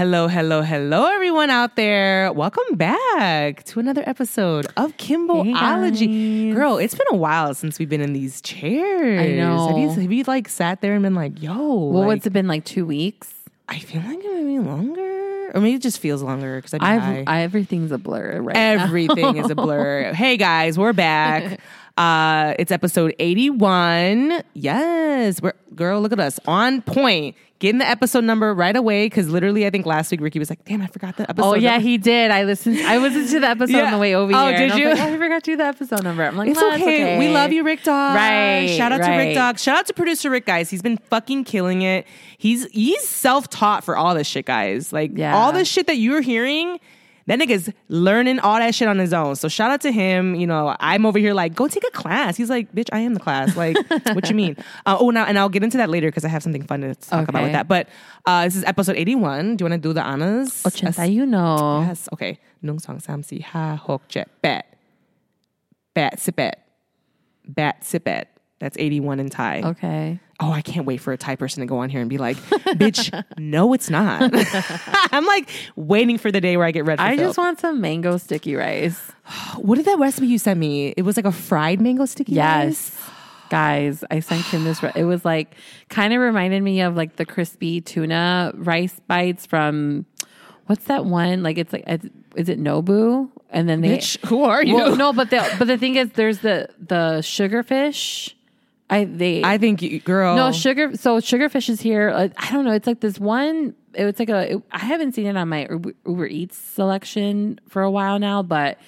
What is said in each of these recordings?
Hello, hello, hello, everyone out there. Welcome back to another episode of Kimboology. guys. Girl, it's been a while since we've been in these chairs. I know. Have you, have you like sat there and been like, yo, Well, like, what's it been like two weeks? I feel like it might be longer. Or maybe it just feels longer because I've I, everything's a blur right now. Everything is a blur. Hey guys, we're back. Uh, it's episode 81. Yes. We're girl, look at us. On point. Getting the episode number right away because literally I think last week Ricky was like, damn, I forgot the episode. Oh yeah, number." he did. I listened. I listened to the episode Yeah. on the way over Oh, here. did I you? like, oh, I forgot to do the episode number. I'm like, It's "Well, okay. We love you, Rick Dog. Right, Shout out to Rick right. Dog. Shout out to producer Rick, guys. He's been fucking killing it. He's he's self taught for all this shit, guys. Like Yeah. all this shit that you're hearing that nigga's learning all that shit on his own. So shout out to him. You know, I'm over here like, go take a class. He's like, bitch, I am the class. Like, what you mean? Uh, oh, now, and I'll get into that later because I have something fun to talk okay. about with that. But uh, this is episode 81. Do you want to do the honors? 81. Yes. Okay. Nung song sam si ha hok jet bat. Bat sipet. Bat sipet. That's 81 in Thai. Okay. Oh, I can't wait for a Thai person to go on here and be like, bitch, no, it's not. I'm like waiting for the day where I get red. I just want some mango sticky rice. What did that recipe you sent me? It was like a fried mango sticky rice? Yes. Guys, I sent him this. It was like kind of reminded me of like the crispy tuna rice bites from what's that one? Like it's like is it Nobu? And then they Bitch, who are you? Well, no, but the but the thing is, there's the the sugarfish. I they I think, you, girl. no sugar. So sugarfish is here. Uh, I don't know. It's like this one. It was like a. It, I haven't seen it on my Uber, Uber Eats selection for a while now, but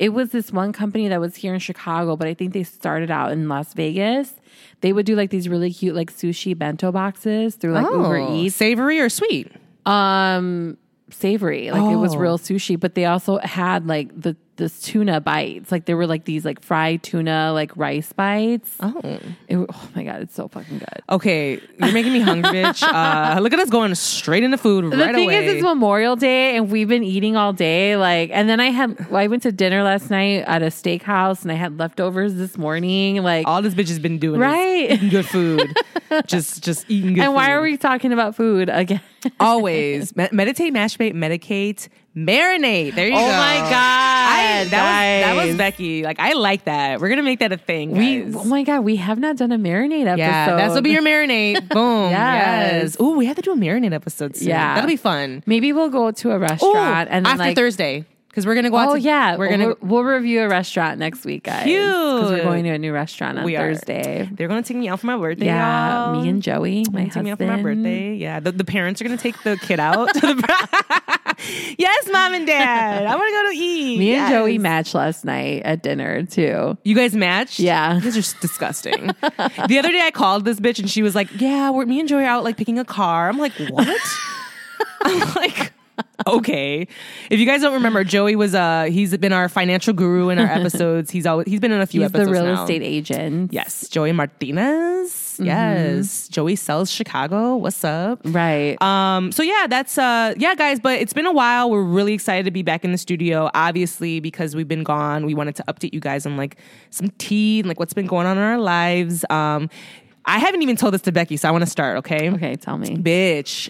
it was this one company that was here in Chicago. But I think they started out in Las Vegas. They would do like these really cute like sushi bento boxes through like Uber Oh, Eats. Savory or sweet? Um, savory. Like it was Oh. real sushi, but they also had like the this tuna bites. Like there were like these like fried tuna like rice bites. Oh. It, oh my god, it's so fucking good. Okay, you're making me hungry, bitch. Uh, look at us going straight into food The right thing away. is, it's Memorial Day, and we've been eating all day. Like, and then I had, I went to dinner last night at a steakhouse, and I had leftovers this morning. Like, All this bitch has been doing Right. eating good food. just just eating good and why are we talking about food again? Always. Me- meditate, masturbate, medicate, marinate. There you Oh go. Oh my God, I, that, was, that was. Becky. Like, I like that. We're going to make that a thing. we, oh my god, we have not done a marinade episode. yeah, that's will be your marinate. Boom. yes. Yes. Ooh, we have to do a marinate episode soon. Yeah. That'll be fun. Maybe we'll go to a Ooh, restaurant and then after like, Thursday. Because we're going to go out Oh to- yeah, We're to. we'll, we'll review a restaurant next week, guys. Cute. Because we're going to a new restaurant on We are. Thursday. They're going to take me out for my birthday. Yeah, y'all. me and Joey, my husband. Take me out for my birthday. Yeah, the, the parents are gonna take the kid out. To the yes, mom and dad. I want to go to eat. Me and Joey Yes. matched last night at dinner too. You guys matched? Yeah. You guys are disgusting. the other day I called this bitch and she was like, Yeah, we're me and Joey are out like picking a car. I'm like, What? I'm like, okay. If you guys don't remember, Joey was uh he's been our financial guru in our episodes. He's always he's been in a few He's the real now. estate agent. Yes, Joey Martinez. Yes. Joey sells Chicago. What's up? Right. Um, so yeah, that's uh yeah, guys, but it's been a while. We're really excited to be back in the studio. Obviously, because we've been gone, we wanted to update you guys on like some tea and like what's been going on in our lives. Um I haven't even told this to Becky, so I want to start, okay? okay, tell me. Bitch.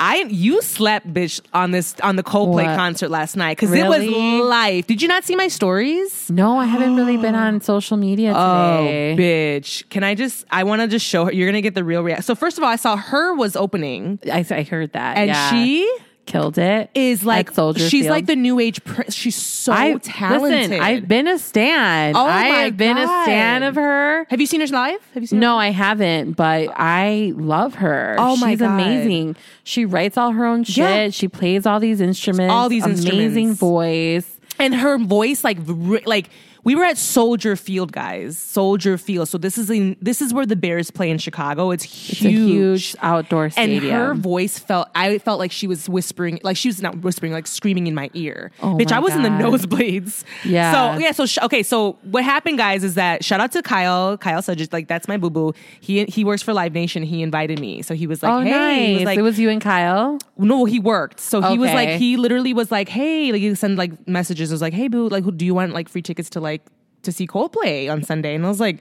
I you slept, bitch, on this on the Coldplay What? concert last night because it was Really? live. Did you not see my stories? No, I haven't really been on social media oh, today. Oh, bitch. Can I just, I want to just show her. You're going to get the real reaction. So, first of all, I saw her was opening I, I heard that. and yeah. she killed it. is like, Soldier she's Field. like the new age, pr- she's so I, talented. Listen, I've been a stan. Oh I have been a stan of her. Have you seen her live? Have you seen her? No, I haven't, but I love her. Oh my god She's God. amazing. She writes all her own shit. Yeah. She plays all these instruments. All these amazing instruments. voice. And her voice, like, like, we were at Soldier Field, guys. Soldier Field. So this is in, this is where the Bears play in Chicago. It's It's huge. a huge outdoor and stadium. her voice felt I felt like she was whispering like she was not whispering like screaming in my ear. Oh Bitch, my I was in the nosebleeds. Yeah. So yeah, so sh- okay, so what happened guys is that shout out to Kyle, Kyle said just like that's my boo boo. He he works for Live Nation. He invited me. So he was like, oh, "Hey, nice. he was like it was you and Kyle. no, he worked. So he was like, he literally was like, hey, like he send like messages. It was like, hey, boo, like, who do you want like free tickets to like to see Coldplay on Sunday? And I was like,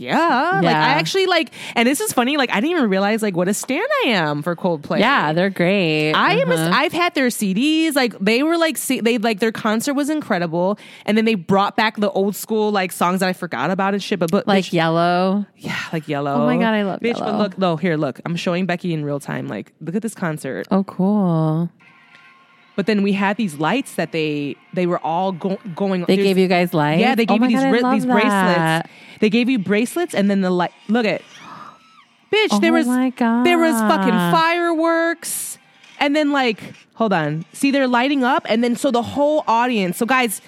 yeah. Like I actually like, and this is funny. Like I didn't even realize like what a stan I am for Coldplay. Yeah, they're great. I am. Uh-huh. A, I've had their CDs. Like they were like see, they like their concert was incredible, and then they brought back the old school like songs that I forgot about and shit. But but like bitch, yellow. yeah, like yellow. Oh my God, I love bitch. But Yellow. look, no, here, look. I'm showing Becky in real time. Like, look at this concert. Oh, cool. But then we had these lights that they they were all go- going. They gave you guys lights. Yeah, they Oh gave my you these God, ri- these that. bracelets. They gave you bracelets, and then the light. Look at, bitch. Oh there was there was fucking fireworks, and then like, hold on. See, they're lighting up, and then so the whole audience. So guys,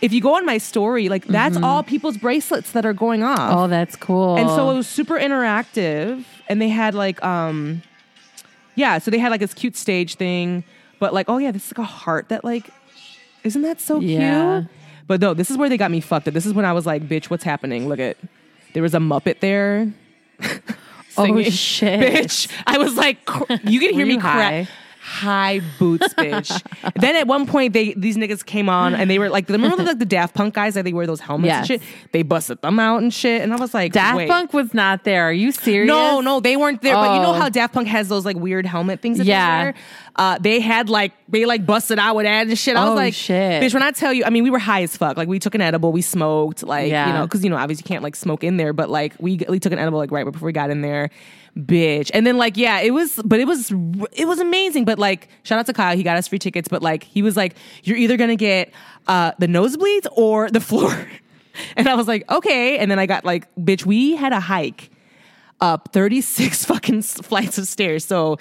if you go on my story, like that's all people's bracelets that are going off. Mm-hmm. Oh, that's cool. And so it was super interactive. And they had like um yeah, so they had like this cute stage thing. But like, oh yeah, this is like a heart that like isn't that so Yeah. cute? But no, this is where they got me fucked up. This is when I was like, bitch, what's happening? Look at there was a Muppet there. Oh, shit. Bitch. I was like you can hear me cry. high? Boots, bitch. then at one point, they these niggas came on and they were like, remember like the Daft Punk guys that they wear those helmets Yes. and shit? They busted them out and shit, and I was like, Daft wait. Punk was not there. Are you serious? No, no, they weren't there. But you know Oh. how Daft Punk has those like weird helmet things that Yeah. They? Uh, they had like they like busted out with that and shit. I was Oh, like, shit. bitch. When I tell you, I mean, we were high as fuck. Like we took an edible, we smoked, like Yeah. you know, because you know, obviously you can't like smoke in there, but like we we took an edible like right before we got in there, bitch. And then like yeah, it was, but it was it was amazing. But like shout out to Kyle, he got us free tickets. But like he was like, you're either gonna get uh the nosebleeds or the floor. And I was like, okay. And then I got like, bitch, we had a hike up 36 fucking flights of stairs. So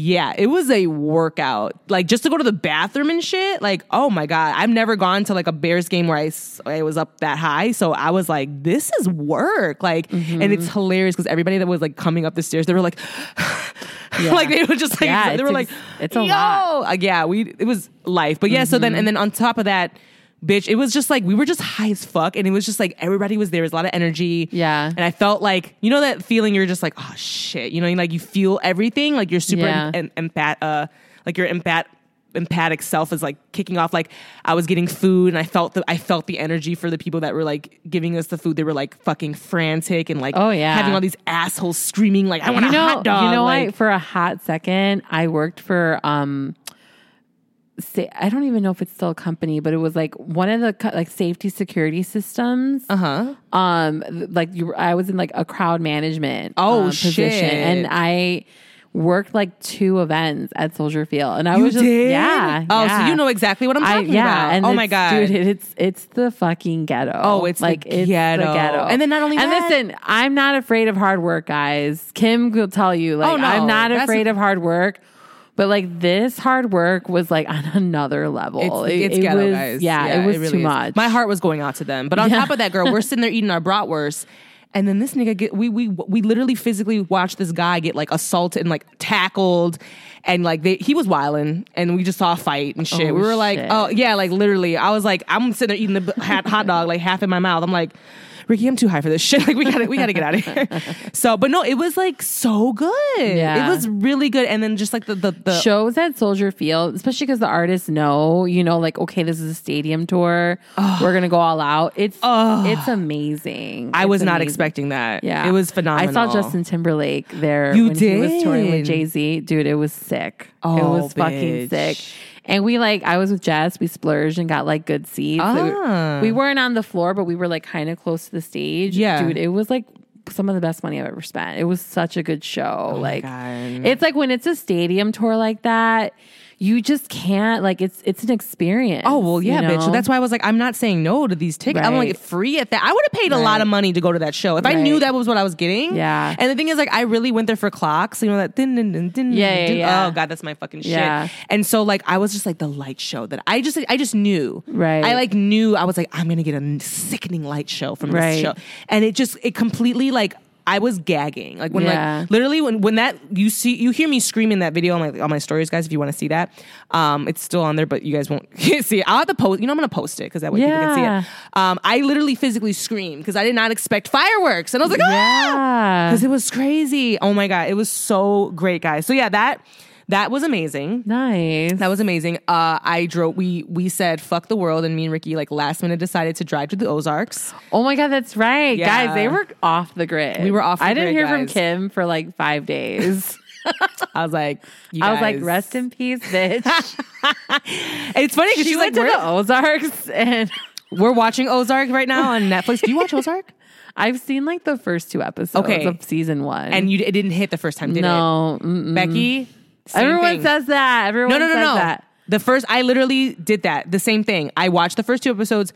yeah, it was a workout. Like just to go to the bathroom and shit. Like, oh my God. I've never gone to like a Bears game where I, I was up that high. So I was like, this is work. Like, and it's mm-hmm. hilarious because everybody that was like coming up the stairs, they were like, yeah. like they were just like, Yeah, they were like, it's a Yo! lot. Yeah, we, it was life. But yeah, so then, mm-hmm. and then on top of that, bitch, it was just like, we were just high as fuck. And it was just like, everybody was there. It was a lot of energy. Yeah. And I felt like, you know, that feeling you're just like, oh shit, you know, like you feel everything, like you're super Yeah. em- em- empath, uh, like your empath, empathic self is like kicking off. Like I was getting food and I felt the, I felt the energy for the people that were like giving us the food. They were like fucking frantic and like, Oh, yeah. having all these assholes screaming like, I want you a know, hot dog. You know like, what? For a hot second, I worked for um say, I don't even know if it's still a company, but it was like one of the like safety security systems. Uh huh. Um like you I was in like a crowd management Oh, um, position shit. and I worked like two events at Soldier Field and I You was just did? yeah. Oh, yeah. so you know exactly what I'm I, talking yeah, about. and oh my god, dude! It's it's the fucking ghetto. Oh, it's the like it's ghetto. the ghetto. And then not only that. and that- listen, I'm not afraid of hard work, guys. Kim will tell you, like Oh, no, I'm not afraid a- of hard work. But like this hard work was like on another level. It's, It- it's it ghetto, was- guys. Yeah, it was really too is. much. My heart was going out to them. But on Yeah. top of that, girl, we're sitting there eating our bratwurst. And then this nigga get we we we literally physically watched this guy get like assaulted and like tackled and like they he was wilding and we just saw a fight and shit. Oh, we were like, oh yeah, like literally. I was like, I'm sitting there eating the hot, hot dog like half in my mouth. I'm like, Ricky, I'm too high for this shit. Like we gotta we gotta get out of here. so, but no, it was like so good. Yeah. It was really good. And then just like the the, the shows at Soldier Field, especially because the artists know, you know, like okay, this is a stadium tour. We're gonna go all out. It's oh. it's amazing. I It's was not expecting that. Yeah, It was phenomenal. I saw Justin Timberlake there. You when He was touring did? with Jay Z. Dude, it was sick. Oh, it Oh, was fucking sick. And we like, I was with Jess. We splurged and got like good seats. Ah. We weren't on the floor, but we were like kind of close to the stage. Yeah. dude, it was like some of the best money I've ever spent. It was such a good show. like, Oh God. it's like when it's a stadium tour like that. You just can't like it's it's an experience. Oh well, yeah, you bitch. So that's why I was like, I'm not saying no to these tickets. I'm like free at that. I would have paid a lot of money to go to that show if I knew that was what I was getting. Yeah. And the thing is, like, I really went there for clocks. You know that. Din, din, din, din, Yeah, yeah, din. yeah. Oh god, that's my fucking shit. Yeah. And so like, I was just like the light show that I just I just knew. Right. I like knew I was like I'm gonna get a sickening light show from this show, and it just it completely like. I was gagging. Like when Yeah. like literally when when that you see you hear me scream in that video on my on my stories, guys. If you want to see that, um, it's still on there, but you guys won't see it. I'll have to post. You know, I'm gonna post it because that way people can see it. Um, I literally physically screamed because I did not expect fireworks, and I was like, ah, yeah. because it was crazy. Oh my god, it was so great, guys. So yeah, that that was amazing. Nice. That was amazing. Uh, I drove. We we said fuck the world, and me and Ricky like last minute decided to drive to the Ozarks. oh my god, that's right, Yeah. guys. They were off the grid. We were off the grid. I didn't grid, hear from. Kim for like five days. I was like, you I was like, rest in peace, bitch. It's funny because she she's went like, to the Ozarks, and we're watching Ozark right now on Netflix. Do you watch Ozark? I've seen like the first two episodes Okay. of season one. And you it didn't hit the first time, did no, it? mm-mm. Becky, same everyone thing. says that. Everyone no, no, no, says no. that. The first, I literally did that. The same thing. I watched the first two episodes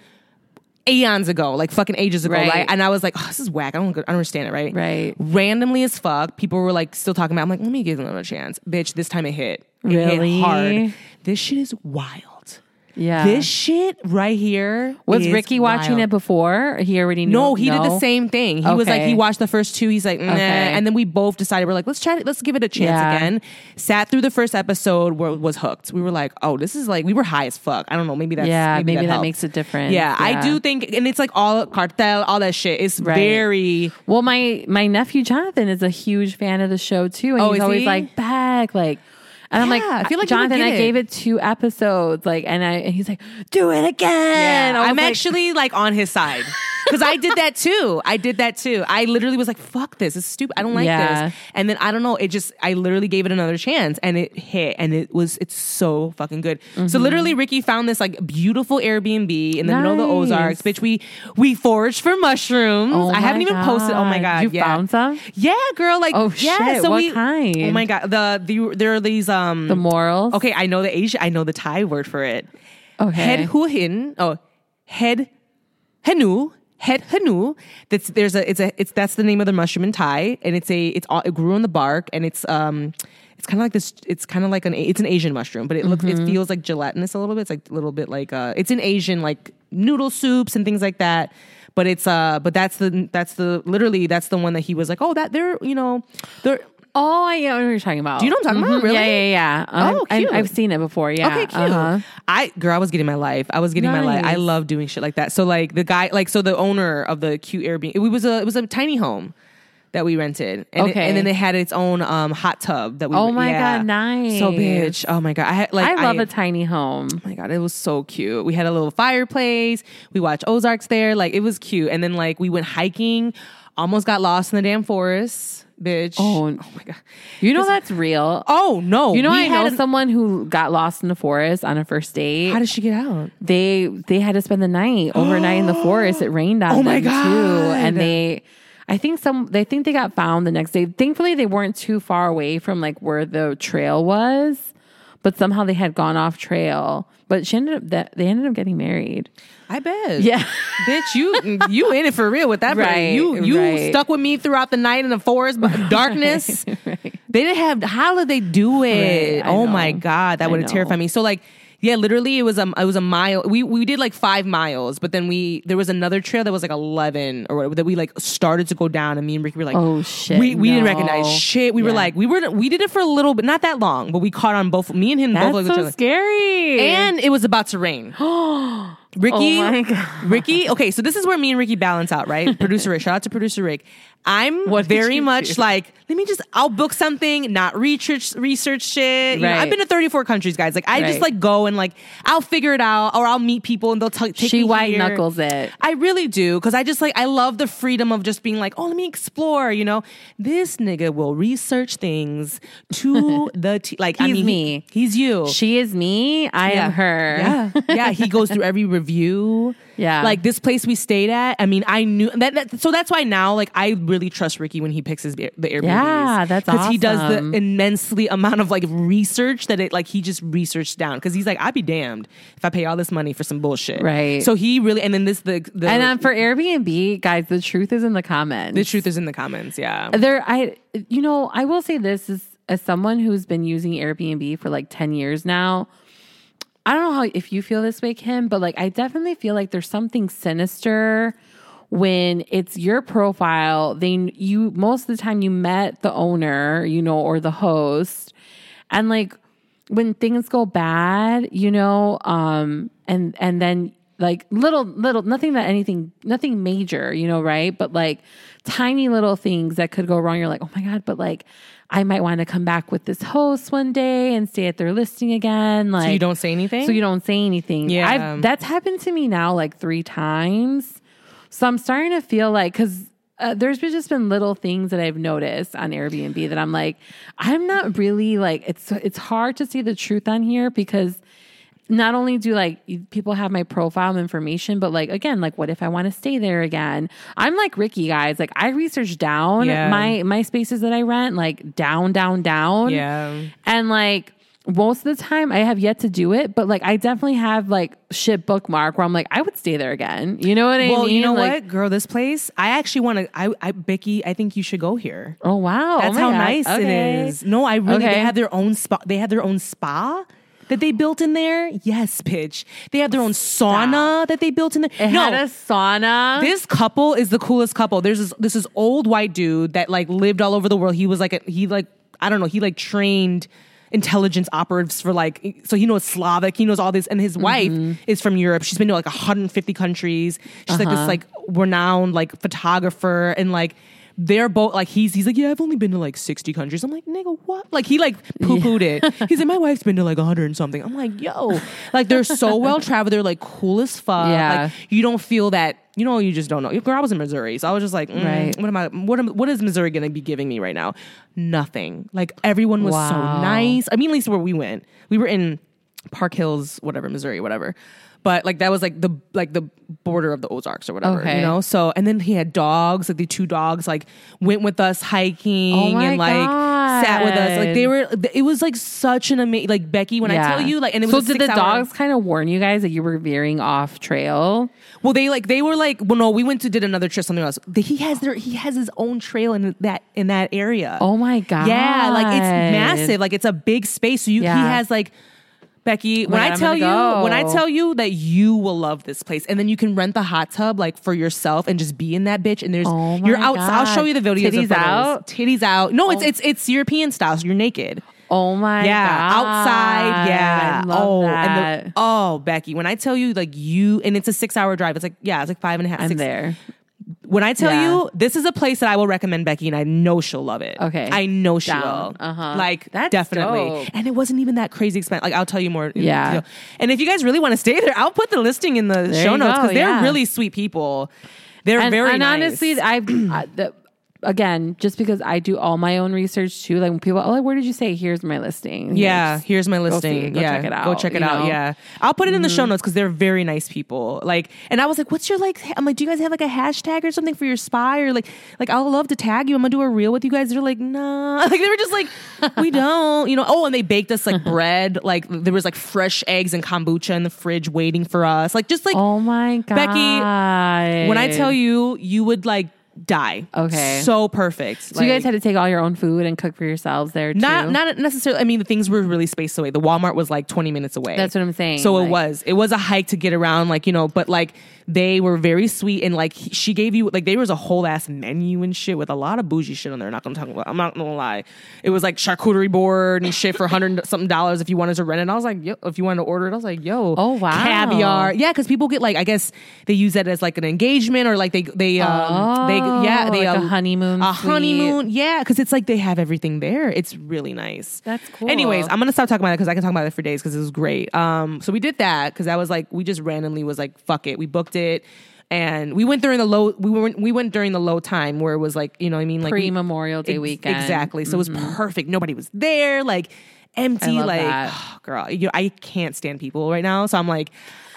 eons ago, like fucking ages ago, Right. right? And I was like, oh, this is whack. I don't, I don't understand it, right? Right. Randomly as fuck, people were like still talking about. I'm like, let me give them a chance, bitch. This time it hit. It Really? hit hard. This shit is wild. Yeah. This shit right here was Ricky watching wild. it before? He already knew. No, he did the same thing. He was like, he watched the first two. He's like, nah. Okay. And then we both decided we're like, let's try it. Let's give it a chance Yeah. again. Sat through the first episode, where was hooked. We were like, oh, this is like we were high as fuck. I don't know. Maybe that's Yeah, maybe, that, helped. makes it different. Yeah, I do think, and it's like all cartel, all that shit. It's Right. very. Well, my my nephew Jonathan is a huge fan of the show too, and Oh, he's always he? like back, like. And I'm like, I feel like Jonathan, I gave it two episodes, like, and I, and he's like, do it again. Was I'm like, actually like on his side because I did that too. I did that too. I literally was like, "Fuck this! It's stupid. I don't like Yeah. this." And then I don't know. It just I literally gave it another chance, and it hit, and it was it's so fucking good. So Mm-hmm. literally, Ricky found this like beautiful Airbnb in the middle of the Ozarks. Bitch, we we foraged for mushrooms. Oh I haven't even posted. Oh my God. god! You yeah. found some? Yeah, girl. Like Oh, yeah. shit. So What we, kind? Oh my god. The the there are these um the morels. Okay, I know the Asian. I know the Thai word for it. Okay. Head huhin. Oh, head henu. Head hanu. That's there's a it's a it's that's the name of the mushroom in Thai, and it's a it's it grew on the bark, and it's um it's kind of like this. It's kind of like an it's an Asian mushroom, but it looks Mm-hmm. it feels like gelatinous a little bit. It's like a little bit like uh it's in Asian like noodle soups and things like that. But it's uh but that's the that's the literally that's the one that he was like oh that they're you know they're Oh, I know what you're talking about. Do you know what I'm talking about? Mhm. Really? Yeah, yeah, yeah. Um, Oh, I- cute. I've seen it before. Yeah. Okay, cute. Uh-huh. I girl, I was getting my life. I was getting my life. I Nice. love doing shit like that. So like the guy, like so the owner of the cute Airbnb, it was a it was a tiny home that we rented, and, it- Okay. and then they had its own um hot tub that we. Oh my yeah. God, nice. So bitch, oh my god, I had like I love a tiny home. Oh my god, it was so cute. We had a little fireplace. We watched Ozarks there. Like it was cute. And then like we went hiking. Almost got lost in the damn forest, bitch. Oh. oh my god. You know that's real. Oh no. You know, we I know had someone who got lost in the forest on a first date. How did she get out? they they had to spend the night overnight in the forest. It rained on Oh my them too, God. and they. I think some they think they got found the next day. Thankfully, they weren't too far away from like where the trail was, but somehow they had gone off trail. But she ended up that they ended up getting married. I bet. Yeah. bitch, you you in it for real with that. Right, Right, you you right. stuck with me throughout the night in the forest, but darkness. They didn't have. How did they do it? Right, oh my god, that would have terrified me. So like. Yeah, literally, it was a it was a mile. We we did like five miles, but then we there was another trail that was like eleven or whatever that we like started to go down, and me and Ricky were like, Oh, shit, we we didn't recognize shit. We were like, we were we did it for a little bit, not that long, but we caught on both. Me and him That's both each so scary. and it was about to rain. Ricky, Oh my God. Ricky. Okay, so this is where me and Ricky balance out, right? Producer Rick, shout out to producer Rick. I'm What very much do? like, let me just, I'll book something, not research research shit. You know, I've been to 34 countries, guys. Like, I just like go and like, I'll figure it out, or I'll meet people and they'll t- take she me white here. knuckles it. I really do because I just like I love the freedom of just being like, oh, let me explore. You know, this nigga will research things to the t- like. I He's mean, he- me. he's you. She is me. I am her. Yeah, yeah. He goes through every review. Yeah. like this place we stayed at. I mean, I knew that. that so that's why now, like, I really trust Ricky when he picks his the Airbnb. Yeah, that's because he does the immensely amount of like research that it like he just researched down because he's like, I'd be damned if I pay all this money for some bullshit. Right. So he really and then this the the And um, for Airbnb, guys, the truth is in the comments. the truth is in the comments. Yeah. there, I, you know, I will say this is as someone who's been using Airbnb for like ten years now. I don't know how if you feel this way, Kim, but like I definitely feel like there's something sinister when it's your profile. Then you most of the time you met the owner, you know, or the host, and like when things go bad, you know, um, and and then like little little nothing that anything nothing major, you know, right? But like tiny little things that could go wrong. You're like, oh my god, but like I might want to come back with this host one day and stay at their listing again. Like So you don't say anything? so you don't say anything. Yeah. I've, that's happened to me now like three times. So I'm starting to feel like because uh, there's been just been little things that I've noticed on Airbnb that I'm like, I'm not really like it's it's hard to see the truth on here because not only do like people have my profile information, but like again, like what if I want to stay there again? I'm like Ricky, guys. Like I research down Yeah. my my spaces that I rent, like down, down, down. Yeah. And like most of the time I have yet to do it, but like I definitely have like shit bookmark where I'm like, I would stay there again. You know what I mean? Well, mean? you know Like, what, girl, this place, I actually want to, I, I, Becky, I think you should go here. Oh wow. Oh That's oh how God. nice Okay. it is. No, I really, Okay. they have their own spa. They have their own spa that they built in there. Yes, bitch. They have their own sauna that they built in there. It no, had a sauna. this couple is the coolest couple. There's this, this is old white dude that like lived all over the world. He was like, a, he like, I don't know, he like trained intelligence operatives for like, so he knows Slavic, he knows all this. And his mm-hmm. wife is from Europe. She's been to like 150 countries. Uh-huh. She's like this like renowned like photographer and like, they're both like he's he's like yeah I've only been to like sixty countries. I'm like nigga what? Like he like poo pooed it. He's like my wife's been to like hundred and something. I'm like yo. Like they're so well traveled. They're like cool as fuck. Yeah. like you don't feel that you know you just don't know. Girl I was in Missouri so I was just like mm, Right. what am I what am, what is Missouri gonna be giving me right now? Nothing. Like everyone was so nice. I mean at least where we went. We were in Park Hills whatever Missouri whatever. But like that was like the like the border of the Ozarks or whatever Okay. you know? So and then he had dogs like the two dogs like went with us hiking Oh and like sat with us. Like they were it was like such an amazing like Becky when I tell you like and it so was a did the hour- dogs kind of warn you guys that you were veering off trail? well they like they were like well no we went to did another trip something else. He has their he has his own trail in that in that area. Oh my god! yeah like it's massive. Like it's a big space. So you Yeah. he has like Becky, when God, I tell you, gonna when I tell you that you will love this place, and then you can rent the hot tub like for yourself and just be in that bitch. And there's Oh you're out. I'll show you the videos. Titties out? titties out. No, it's Oh. it's it's European style. So you're naked. Oh my yeah, god! outside. Yeah. Oh, that. and the, oh, Becky, when I tell you like you, and it's a six hour drive. It's like yeah, it's like five and a half. I'm six- there. When I tell Yeah. you, this is a place that I will recommend Becky, and I know she'll love it. Okay. I know she Down. will. Uh-huh. Like That's definitely. dope. And it wasn't even that crazy expensive. Like I'll tell you more. in Yeah. detail. And if you guys really want to stay there, I'll put the listing in the There show notes because they're yeah. really sweet people. They're and, very and nice. honestly, I've I, the, again just because I do all my own research too. Like when people, oh, like, where did you say? Here's my listing. Yeah, Here's- here's my see listing. it, go yeah, check it out. Go check it out. know? Yeah, I'll put it in the show mm-hmm. notes because they're very nice people. Like, and I was like, "What's your like?" I'm like, "Do you guys have like a hashtag or something for your spy or like like I'll love to tag you. I'm gonna do a reel with you guys." They're like, "Nah," like they were just like, "We don't," you know. Oh, and they baked us like bread. Like there was like fresh eggs and kombucha in the fridge waiting for us. Like just like Oh my god, Becky, when I tell you, you would like die. Okay. so perfect. so you guys had to take all your own food and cook for yourselves there too. not not necessarily. I mean, the things were really spaced away. The Walmart was like twenty minutes away. That's what I'm saying, So it was it was a hike to get around, like you know. But like they were very sweet and like she gave you like there was a whole ass menu and shit with a lot of bougie shit on there. Not gonna talk about. I'm not gonna lie. It was like charcuterie board and shit for hundred something dollars if you wanted to rent it. And I was like, yo, if you wanted to order it, I was like, yo, Oh, wow. caviar. Yeah, because people get like I guess they use that as like an engagement or like they they um they yeah they like a um, honeymoon a suite. honeymoon yeah, because it's like they have everything there. It's really nice. That's cool. Anyways, I'm gonna stop talking about it because I can talk about it for days because it was great. Um, so we did that because I was like, we just randomly was like, fuck it, we booked it, and we went during the low. We went we went during the low time where it was like, you know, what I mean, like Pre Memorial Day Ex- weekend. Mm-hmm. Exactly. So it was perfect. Nobody was there. Like empty. like that. girl, you know I can't stand people right now. So I'm like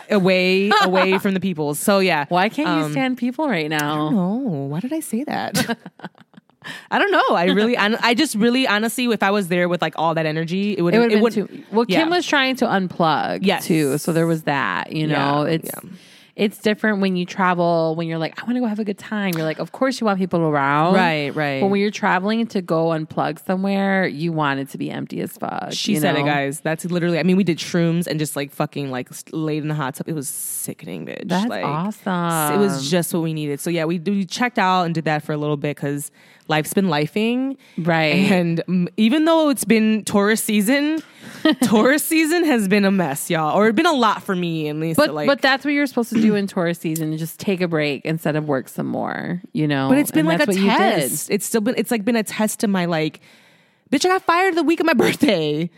away away from the people. So yeah. Why can't you Um, stand people right now? Oh, why did I say that? I don't know. I really, I, I just really, honestly, if I was there with like all that energy, it would. It would have been would. too. Well, Kim yeah. was trying to unplug Yes. too, so there was that. You know, Yeah, it's yeah. It's different when you travel. When you're like, I want to go have a good time. You're like, of course you want people around, Right, right. But when you're traveling to go unplug somewhere, you want it to be empty as fuck. She said it, guys. That's literally. I mean, we did shrooms and just like fucking like laid in the hot tub. It was sickening, bitch. That's like, awesome. It was just what we needed. So yeah, we we checked out and did that for a little bit because life's been lifing, Right. And even though it's been tourist season, tourist season has been a mess, y'all, or it's been a lot for me at least. But like, but that's what you're supposed to do in tourist season: just take a break instead of work some more. You know. But it's been And like a that's what you did. test. It's still been. It's like been a test to my like. Bitch, I got fired the week of my birthday.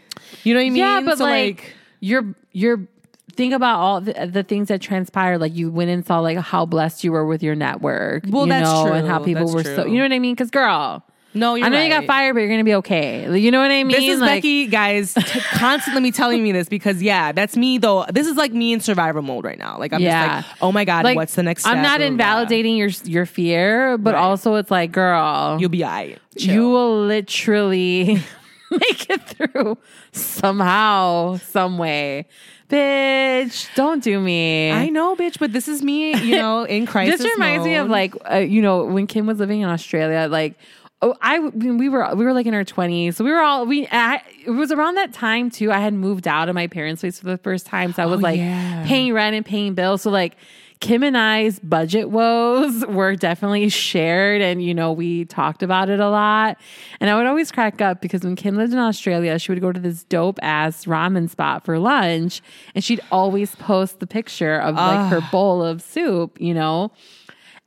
You know what I mean? Yeah, but So, like, you're you're think about all the, the things that transpired. Like you went and saw like how blessed you were with your network. Well, you that's know, true. and how people That's were so. You know what I mean? Because girl, no, you're I know you got fired, but you're gonna be okay. You know what I mean? This is like, Becky, guys, t- constantly me telling me this because yeah, that's me though. This is like me in survivor mode right now. Like I'm Yeah. just like, oh my god, Like, what's the next? I'm not invalidating your your fear, but Right. also it's like, girl, You'll be alright. you will literally make it through somehow, some way. Bitch, don't do me. I know, bitch, but this is me. You know, in crisis. this reminds me of like uh, you know when Kim was living in Australia, like. Oh, I we were we were like in our twenties, so we were all we. I, it was around that time too. I had moved out of my parents' place for the first time, so I was Oh, like yeah. paying rent and paying bills. So like Kim and I's budget woes were definitely shared, and you know we talked about it a lot. And I would always crack up because when Kim lived in Australia, she would go to this dope ass ramen spot for lunch, and she'd always post the picture of like her ah. bowl of soup, you know.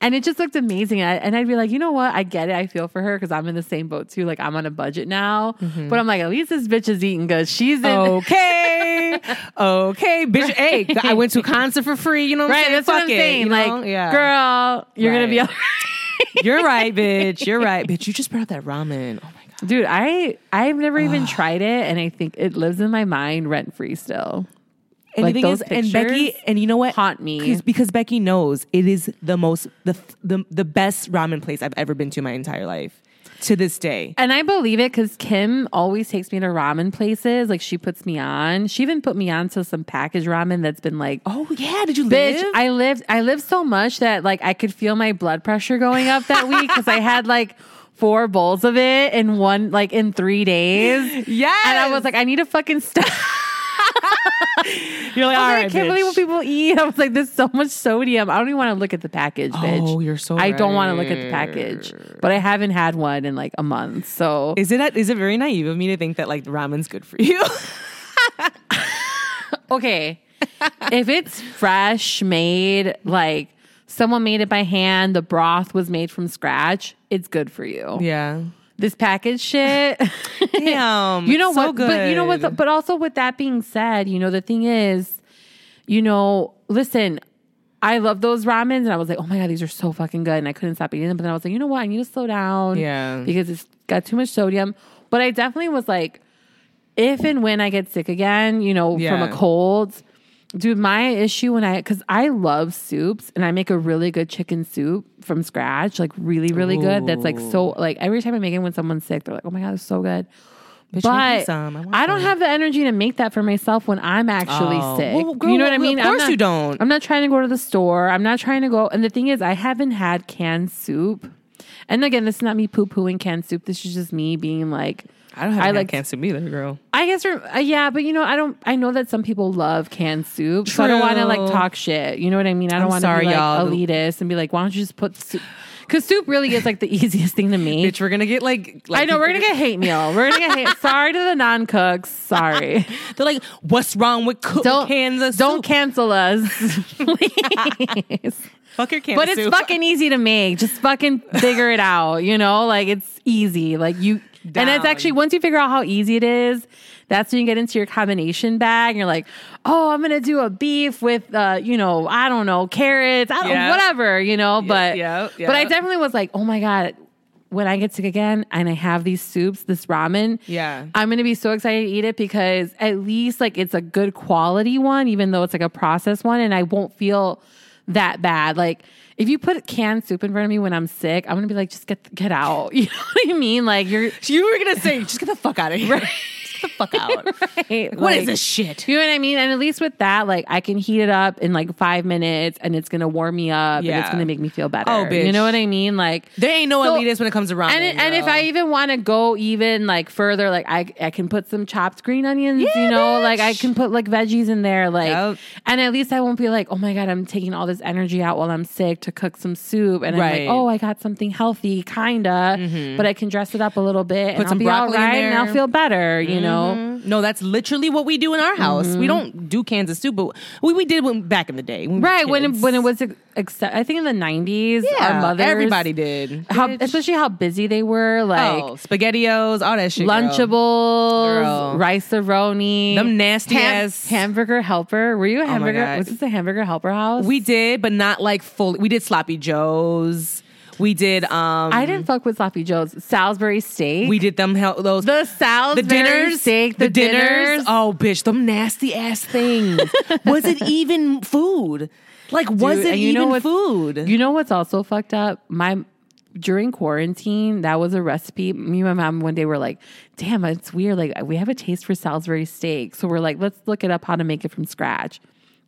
And it just looked amazing. And I- And I'd be like, you know what? I get it. I feel for her because I'm in the same boat too. Like I'm on a budget now. Mm-hmm. But I'm like, at least this bitch is eating good. She's in Okay, okay, bitch. Hey, I went to a concert for free. You know what right. I'm saying? That's what I'm it, saying. you know? like, yeah. girl, you're gonna be Right. all You're right, bitch. You're right, bitch. You just brought that ramen. Oh my god. Dude, I I've never even tried it, and I think it lives in my mind rent free still. And Like the thing those is, and Becky, and you know what? haunt me. because, Becky knows it is the most the, the the best ramen place I've ever been to in my entire life to this day. And I believe it because Kim always takes me to ramen places. Like she puts me on. She even put me on to some packaged ramen that's been like Oh yeah, did you Bitch, live? I lived I lived so much that like I could feel my blood pressure going up that week because I had like four bowls of it in one like in three days. yes, And I was like, I need to fucking stop. you're like, I, all right, I can't believe what people eat. I was like, there's so much sodium. I don't even want to look at the package, oh, bitch. Oh, you're so I don't want to look at the package. But I haven't had one in like a month. So Is it is it very naive of me to think that like ramen's good for you? okay. if it's fresh made, like someone made it by hand, the broth was made from scratch, it's good for you. yeah. This package shit. Damn. you know so what? But you know what? good. But also with that being said, you know the thing is, you know, listen. I love those ramens, and I was like, "Oh my god, these are so fucking good!" And I couldn't stop eating them. But then I was like, "You know what? I need to slow down, Yeah. because it's got too much sodium." But I definitely was like, if and when I get sick again, you know, from a cold, dude, my issue when I because I love soups and I make a really good chicken soup from scratch, like really, really good. That's like so like every time I make it when someone's sick, they're like, "Oh my god, it's so good." Bitch, But. I I don't some. have the energy to make that for myself when I'm actually Oh. sick. Well, girl, you know what I mean? of course I'm not, you don't. I'm not trying to go to the store. I'm not trying to go. And the thing is, I haven't had canned soup. And again, this is not me poo pooing canned soup. This is just me being like, I don't have I like- canned soup either, girl. I guess, uh, yeah, but you know, I don't. I know that some people love canned soup, so I don't want to like talk shit. You know what I mean? I don't want to be like y'all. elitist and be like, why don't you just put soup? Because soup really is like the easiest thing to make. Bitch, we're gonna get like, like I know we're gonna get hate mail. We're gonna get hate. Sorry to the non cooks. Sorry. They're like, what's wrong with cook Don't cans of don't soup? cancel us, please. Fuck your cans But it's soup. fucking easy to make. Just fucking figure it out. You know, like it's easy. Like you, and it's actually once you figure out how easy it is, that's when you get into your combination bag. And you're like, oh, I'm gonna do a beef with, uh, you know, I don't know, carrots, I don't, Yeah. whatever, you know. But yeah, but I definitely was like, oh my god. When I get sick again and I have these soups, this ramen, Yeah. I'm gonna be so excited to eat it because at least like it's a good quality one, even though it's like a processed one, and I won't feel that bad. Like if you put canned soup in front of me when I'm sick, I'm gonna be like, just get get out. You know what I mean? Like you're You were gonna say, just get the fuck out of here. Get the fuck out. right. What is Like, this shit? You know what I mean? And at least with that, like I can heat it up in like five minutes and it's gonna warm me up and it's gonna make me feel better. Oh, bitch. You know what I mean? Like There ain't no So- elitist when it comes to ramen. and, it, and if. I even want to go even like further, like I I can put some chopped green onions, Yeah, you know, like I can put like veggies in there, like, Yep. and at least I won't be like, oh my god, I'm taking all this energy out while I'm sick to cook some soup, and I'm Right. Mm-hmm. like, oh, I got something healthy, kinda, but I can dress it up a little bit, and Put I'll some be all right, and I'll feel better, you know. Know. Mm-hmm. No, that's literally what we do in our house. We don't do cans of soup, but we, we did when, back in the day. when we Right when it, when it was I think in the nineties, yeah, our mothers, everybody did. how especially how busy they were, like oh, SpaghettiOs, all that shit. Lunchables, Girl. Rice-A-Roni, Them nasty ham- ass- hamburger helper. Were you a hamburger? God. was this a hamburger helper house? We did, but not like fully. We did sloppy joes. We did. um I didn't fuck with sloppy joes. Salisbury steak. We did them. hel- Those the Salisbury the dinners, steak. The, dinners. Oh, bitch, them nasty ass things. was it even food? Like, was Dude, it you even know what- food? You know what's also fucked up? My during quarantine, that was a recipe. Me and my mom one day were like, "Damn, it's weird. Like we have a taste for Salisbury steak, so we're like, let's look it up how to make it from scratch."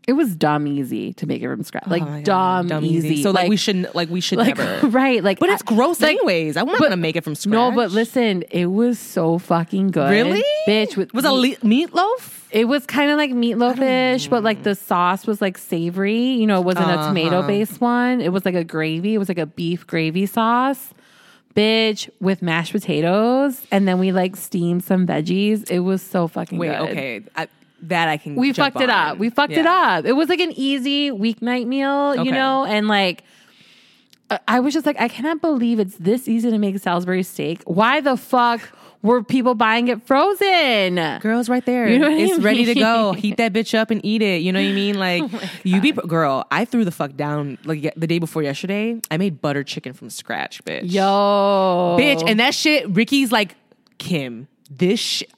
It was dumb easy to make it from scratch, like Oh God, dumb, easy. So like, we shouldn't. Like we should like never. right, like But it's I- gross like, anyways. I'm not but- gonna make it from scratch. No, but listen, it was so fucking good. really, bitch. With was a le- meatloaf. It was kind of like meatloafish, but like the sauce was like savory. You know, it wasn't Uh-huh. a tomato based one. It was like a gravy. It was like a beef gravy sauce, bitch, with mashed potatoes. And then we like steamed some veggies. It was so fucking good. Wait, good. okay, I, that I can. We jump fucked it up. We fucked it up. It was like an easy weeknight meal, Okay. you know, and like. I- I was just like, I cannot believe it's this easy to make Salisbury steak. Why the fuck were people buying it frozen? Girls, right there. You know what I it's ready to go. Oh Heat that bitch up and eat it. You know what I mean? Like, oh you be girl. I threw the fuck down like the day before yesterday. I made butter chicken from scratch, bitch. Yo, bitch, and that shit. Ricky's like, Kim, this shit.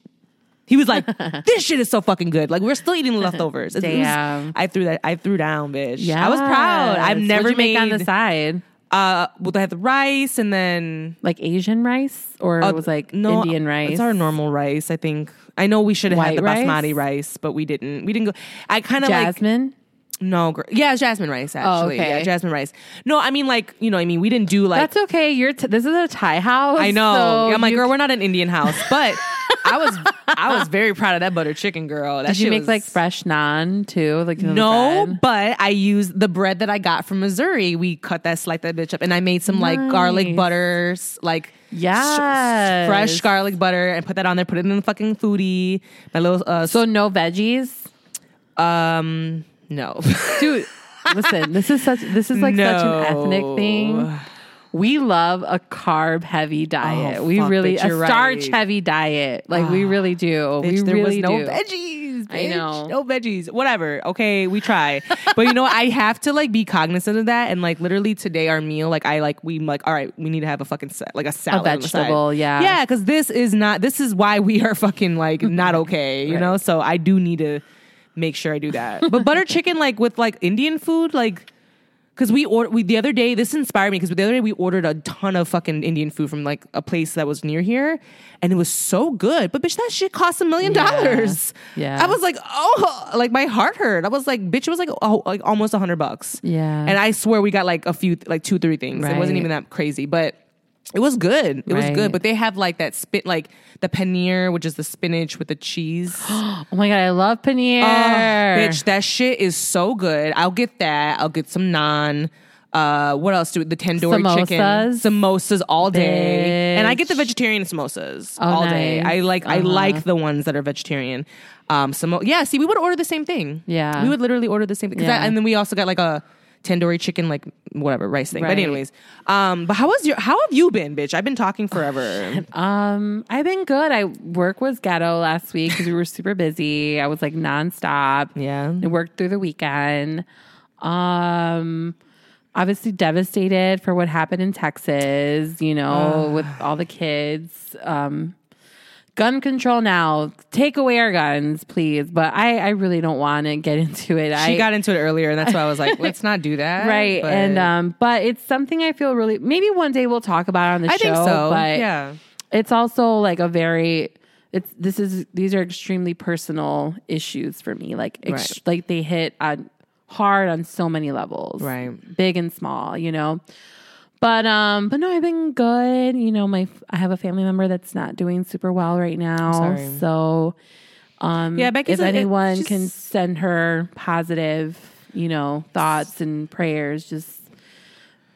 He was like, "This shit is so fucking good." Like we're still eating leftovers. It was- I threw that. I threw down, bitch. Yeah, I was proud. I've never What'd made. on the side, uh, well, they had the rice, and then like Asian rice, or uh, it was like no, Indian rice. It's our normal rice. I think. I know we should have had the rice? basmati rice, but we didn't. We didn't go. I kind of like jasmine. no. Gr- yeah, jasmine rice actually. Oh, okay. Yeah, jasmine rice. No, I mean like you know. I mean we didn't do like. That's okay. You're t- this is a Thai house. I know. so I'm like, girl, we're not an Indian house, but I was I was very proud of that butter chicken, girl. That Did you make was- like fresh naan too? Like you know, the No, but I used the bread that I got from Missouri. We cut that, slice that bitch up, and I made some like garlic butters, like sh- fresh garlic butter, and put that on there. Put it in the fucking foodie. My little uh, So no veggies, um no, dude. listen, this is such. This is like such an ethnic thing. We love a carb heavy oh, diet. Oh, we really bitch, a right. starch heavy diet. Like we ah, really do. we there really was no do. veggies. I know. no veggies. Whatever. Okay, we try, but you know I have to like be cognizant of that. And like literally today, our meal, like I like we like all right, we need to have a fucking sa- like a salad, side. vegetable, yeah. yeah, because this is not. This is why we are fucking like not okay. You Right. know, so I do need to make sure I do that. But butter chicken, like with like Indian food, like. Cause we ordered we the other day. This inspired me because the other day we ordered a ton of fucking Indian food from like a place that was near here, and it was so good. But bitch, that shit cost a million dollars. Yeah. I was like, oh, like my heart hurt. I was like, bitch, it was like oh, like almost a hundred bucks. Yeah. and I swear we got like a few, like two, three things. It wasn't even that crazy, but it was good. It was good. But they have like that spit, like the paneer, which is the spinach with the cheese. Oh my god, I love paneer. Oh, bitch, that shit is so good. I'll get that. I'll get some naan. Uh, what else do the tandoori chicken, Samosas. samosas all day, and I get the vegetarian samosas Oh, all day. I like I Uh-huh. like the ones that are vegetarian. Um, samo- yeah. See, we would order the same thing. Yeah. we would literally order the same thing Yeah. that- and then we also got like a tandoori chicken, like whatever rice thing. But anyways, um, but how was your? How have you been, bitch? I've been talking forever. Um, I've been good. I work was ghetto last week because we were super busy. I was like nonstop. yeah. I worked through the weekend. Um, obviously devastated for what happened in Texas, you know, with all the kids. Um, gun control now. Take away our guns, please. But I, I really don't want to get into it. She I, got into it earlier, and that's why I was like, let's not do that. right. But And um, but it's something I feel really maybe one day we'll talk about it on the show. I show. think so. But yeah. it's also like a very it's this is these are extremely personal issues for me like ex- Right. like they hit on hard on so many levels Right. big and small you know but um but no i've been good you know my i have a family member that's not doing super well right now Sorry. so um Yeah, Becky's if anyone she's- can send her positive you know thoughts and prayers just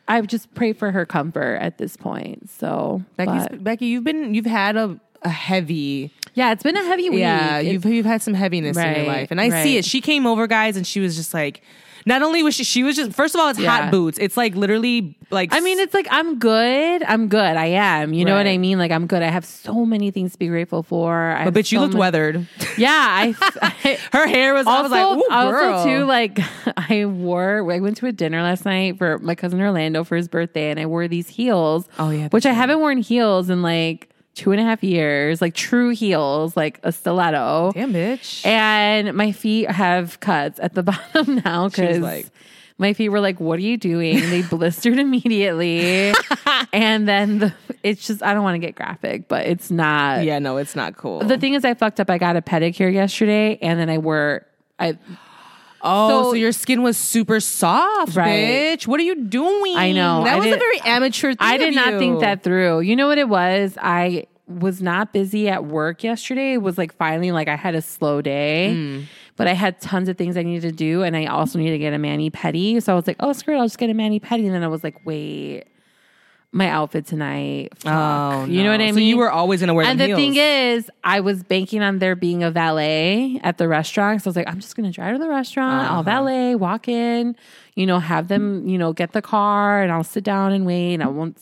I just pray for her comfort at this point. So, Becky's, but- Becky, you've been you've had a, a heavy Yeah, it's been a heavy week. Yeah, It's- you've you've had some heaviness in your life, and I see it. She came over, guys, and she was just like, not only was she, she was just first of all, it's Yeah. hot boots. It's like literally like I mean, it's like I'm good. I'm good. I am. You know what I mean? Like I'm good. I have so many things to be grateful for. I but bitch, you looked many- weathered. Yeah, I. I Her hair was. I was like, also, Ooh, girl. also too, like I wore. I went to a dinner last night for my cousin Orlando for his birthday, and I wore these heels. Oh, yeah, which I haven't worn heels in like two and a half years, like true heels, like a stiletto. Damn, bitch. And my feet have cuts at the bottom now because like- my feet were like, "What are you doing?" They blistered immediately, and then the, it's just I don't want to get graphic, but it's not. yeah, no, it's not cool. The thing is, I fucked up. I got a pedicure yesterday, and then I wore I oh, so, so- your skin was super soft, Right. bitch. What are you doing? I know. that I was a very amateur. thing I did not you. think that through. You know what it was? I was not busy at work yesterday. It was like finally like I had a slow day. Hmm. But I had tons of things I needed to do, and I also needed to get a mani pedi. So I was like, "Oh, screw it, I'll just get a mani pedi." And then I was like, "Wait, my outfit tonight, fuck." Oh, you know what. I mean?" So you were always gonna wear and the thing is, I was banking on there being a valet at the restaurant. So I was like, I'm just gonna drive to the restaurant, Uh-huh. I'll valet, walk in, you know, have them, you know, get the car, and I'll sit down and wait. And I won't.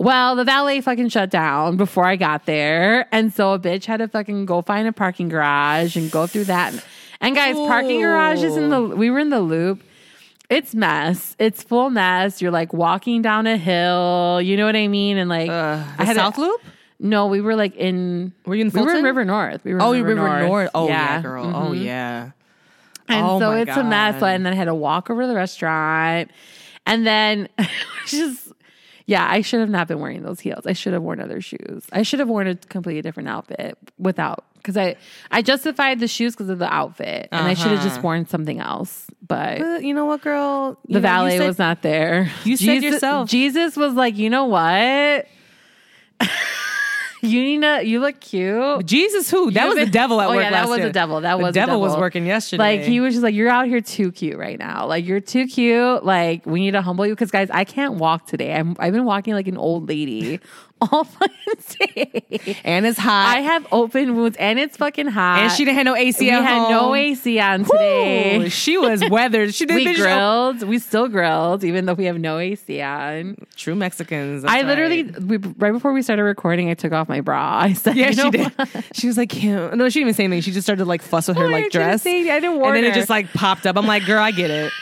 Well, the valet fucking shut down before I got there, and so a bitch had to fucking go find a parking garage and go through that. And guys, parking garages in the we were in the loop. It's mess. It's full mess. You're like walking down a hill. You know what I mean? And like, Uh, I had a- South Loop. no, we were like in. Were you in We were in River North. We were. Oh, in you River North. Oh yeah, Yeah. girl. Oh Mhm. yeah. And Oh, so it's a mess. And then I had to walk over to the restaurant, and then just. Yeah, I should have not been wearing those heels. I should have worn other shoes. I should have worn a completely different outfit without because I I justified the shoes because of the outfit, and I should have just Uh-huh. worn something else. But But you know what, girl? The know, valet said- was not there. you said yourself. Jesus was like, you know what? you need to. You look cute. Jesus, who? That was the devil at oh, work. yeah, that was year. the devil. That the was the devil was working yesterday. Like he was just like, you're out here too cute right now. Like you're too cute. Like we need to humble you because guys, I can't walk today. I'm, I've been walking like an old lady all fucking day. and it's hot. I have open wounds and it's fucking hot. and she didn't have no AC. we had no. AC on Woo! today. She was weathered. She did We grilled. We still grilled, even though we have no AC on. True Mexicans. I literally, right. we, right before we started recording, I took off my bra. I said, Yeah, you know she did. what? She was like. No, she didn't even say anything. She just started to like fuss with her Oh, I like didn't dress. say- I didn't warn and then it just like popped up. I'm like, girl, I get it.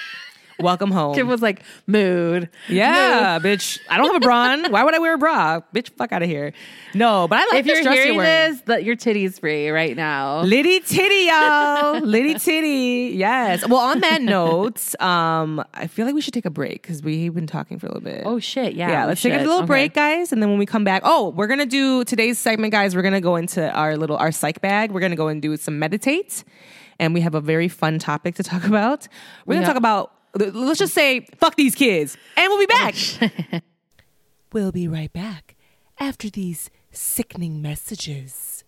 Welcome home. Kim was like, mood. yeah, bitch. I don't have a bra on. Why would I wear a bra? Bitch, fuck out of here. No, but I like if this you're hearing this, that your titty's free right now. Litty titty, y'all. Litty titty. Yes. Well, on that note, um, I feel like we should take a break because we've been talking for a little bit. Oh shit! Yeah, yeah, let's take a little Okay. break, guys, and then when we come back, oh, we're gonna do today's segment, guys. We're gonna go into our little our psych bag. We're gonna go and do some meditate, and we have a very fun topic to talk about. We're gonna Yeah. talk about let's just say fuck these kids, and we'll be back. we'll be right back after these sickening messages.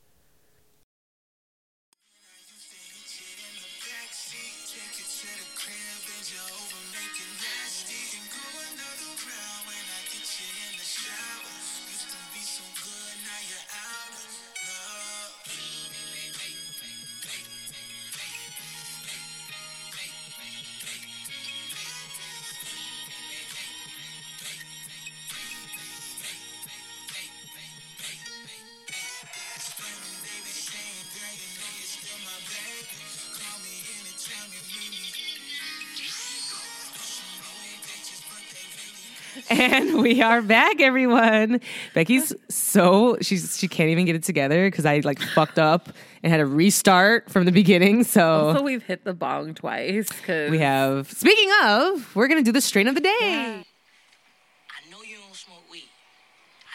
we are back, everyone. Becky's so she's she can't even get it together because I like fucked up and had to restart from the beginning. So So we've hit the bong twice because we have. Speaking of, we're gonna do the strain of the day. I know you don't smoke weed.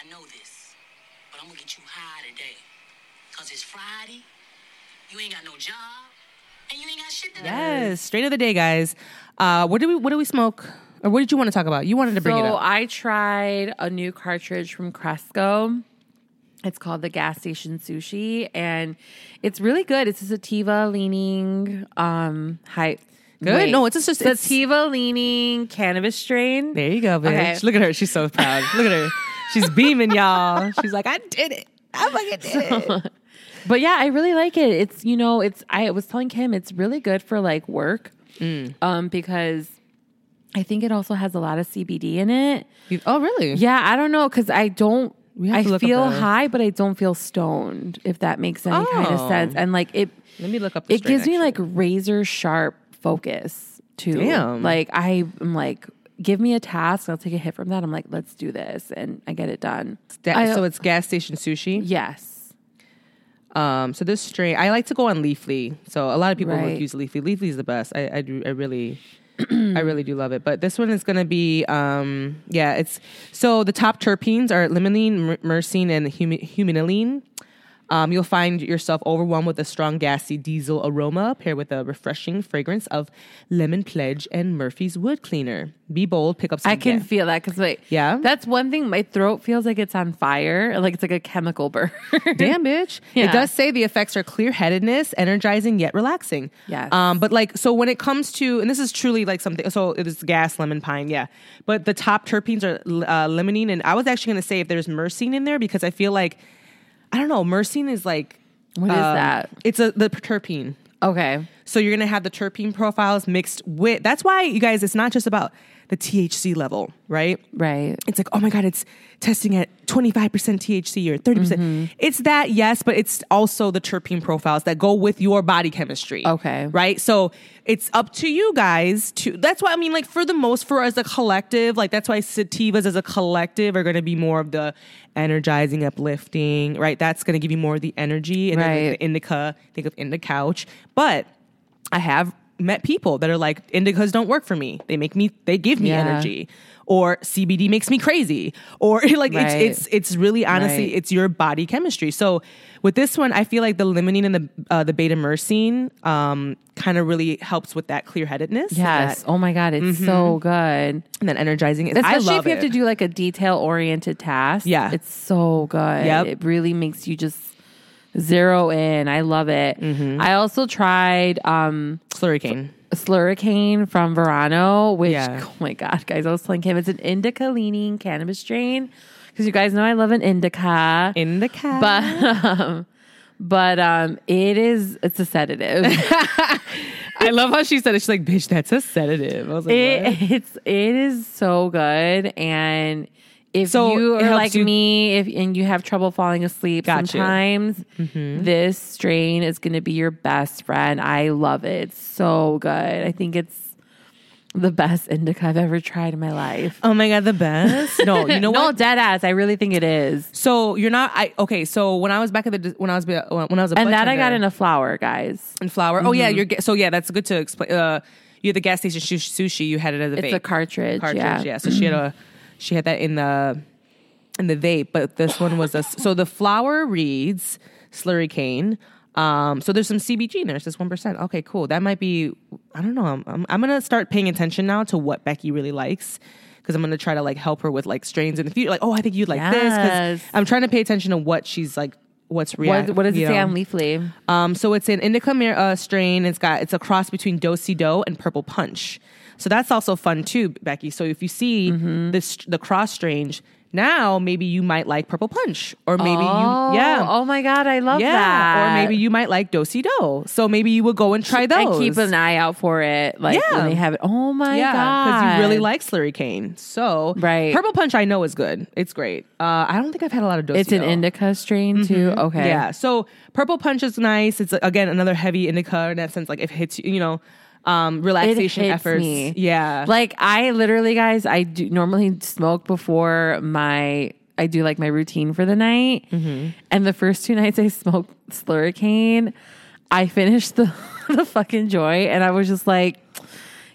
I know this. But I'm gonna get you high today. Cause it's Friday. You ain't got no job. And you ain't got shit to do. Yes, strain of the day, guys. Uh, what do we what do we smoke? Or what did you want to talk about? You wanted to bring it So up. I tried a new cartridge from Cresco. It's called the gas station sushi, and it's really good. It's a sativa leaning, um, high. Good? wait. No, it's just- it's- sativa leaning cannabis strain. There you go, bitch. Okay. Look at her. She's so proud. Look at her. She's beaming, y'all. She's like, I did it. I fucking did it. But yeah, I really like it. It's you know, it's I was telling Kim it's really good for like work, Mm. um, because I think it also has a lot of CBD in it. You- oh, really? Yeah, I don't know because I don't. I to look up feel high, but I don't feel stoned. If that makes any kind of Oh. sense, and like it, Let me look up. The it gives me like razor sharp focus too. Damn. Like I am like, give me a task, I'll take a hit from that. I'm like, let's do this, and I get it done. I- so it's gas station sushi. yes, Um, so this strain, I like to go on Leafly. So a lot of people Right. would use Leafly. Leafly is the best. I, I do. I really, I really do love it. But this one is going to be, um, yeah, it's so the top terpenes are limonene, myrcene, and humulene. Um, you'll find yourself overwhelmed with a strong, gassy diesel aroma paired with a refreshing fragrance of lemon pledge and Murphy's wood cleaner. Be bold, pick up some I can gas. feel that because like, Yeah? that's one thing. My throat feels like it's on fire, like it's like a chemical burn. Damn, bitch. Yeah. It does say the effects are clear headedness, energizing yet relaxing. Yes. Um, but like, so when it comes to, and this is truly like something, so it is gas, lemon, pine, yeah. But the top terpenes are uh, limonene. And I was actually going to say if there's myrcene in there because I feel like, I don't know, myrcene is like, What is um, that? It's a the terpene. okay, So you're gonna have the terpene profiles mixed with. That's why you guys. It's not just about the THC level, right? right. it's like, oh my God, it's testing at 25% THC or 30%. percent Mm-hmm. It's that, yes, but it's also the terpene profiles that go with your body chemistry. Okay. Right? So it's up to you guys to, that's why I mean, like, for the most, for as a collective, like, that's why sativas as a collective are going to be more of the energizing, uplifting, right? That's going to give you more of the energy. And then the indica, think of in the couch. But I have met people that are like indicas don't work for me. They make me they give me Yeah. energy or CBD makes me crazy or like Right. it's it's it's really honestly Right. it's your body chemistry. So with this one I feel like the limonene and the uh, the beta myrcene um kind of really helps with that clear-headedness. Yes. that- oh my god, it's so good. and then energizing it. I Especially love if you have to do like a detail oriented task. Yeah. It's so good. Yep. It really makes you just zero in. I love it. Mm-hmm. I also tried um slurricane. Slurricane from Verano, which Yeah. oh my god, guys, I was telling him it's an indica leaning cannabis strain. Because you guys know I love an indica. Indica. but um but um it is it's a sedative. I love how she said it. She's like, bitch, that's a sedative. I was like, what? It, it's it is so good, and if So you are like you- me, if and you have trouble falling asleep Got sometimes, this strain is going to be your best friend. I love it. It's so good. I think it's the best indica I've ever tried in my life. Oh my god, the best. No, you know no, what? dead ass. I really think it is. So you're not. I okay. So when I was back at the when I was when I was a And that I got in a flower, guys. and flour. Oh yeah, Mm-hmm. you're so yeah. That's good to explain. Uh, you had the gas station sushi. You had it as a It's vape a cartridge. cartridge. yeah. Yeah. So she had a she had that in the in the vape, but this one was a so the flower reads slurry cane. Um, so there's some CBG in there. It's just one percent. Okay, cool. That might be. I don't know. I'm, I'm I'm gonna start paying attention now to what Becky really likes. Because I'm gonna try to like help her with like strains in the future. Like, oh, I think you'd like this. Because I'm trying to pay attention to what she's like. What's real? What, what does it you say know? on Leafly? Um, so it's an indica uh, strain. It's got it's a cross between Dosey Do and Purple Punch. So that's also fun too, Becky. So if you see Mm-hmm. this the cross strange, now maybe you might like Purple Punch, or maybe oh, you yeah. Oh my god, I love yeah, that. or maybe you might like Dosi Do. So maybe you would go and try those. and keep an eye out for it. Like Yeah. when they have it. Oh my yeah, god, because you really like Slurry Cane. So Right. Purple Punch I know is good. It's great. Uh, I don't think I've had a lot of Dosey It's an indica strain too. Okay, Mm-hmm. Yeah. So purple punch is nice. It's again another heavy indica in that sense. Like if it hits you, you know, um, relaxation efforts. me. Yeah. Like I literally, guys, I do normally smoke before my. I do like my routine for the night, Mm-hmm. and the first two nights I smoked Slurricane, I finished the the fucking joy, and I was just like,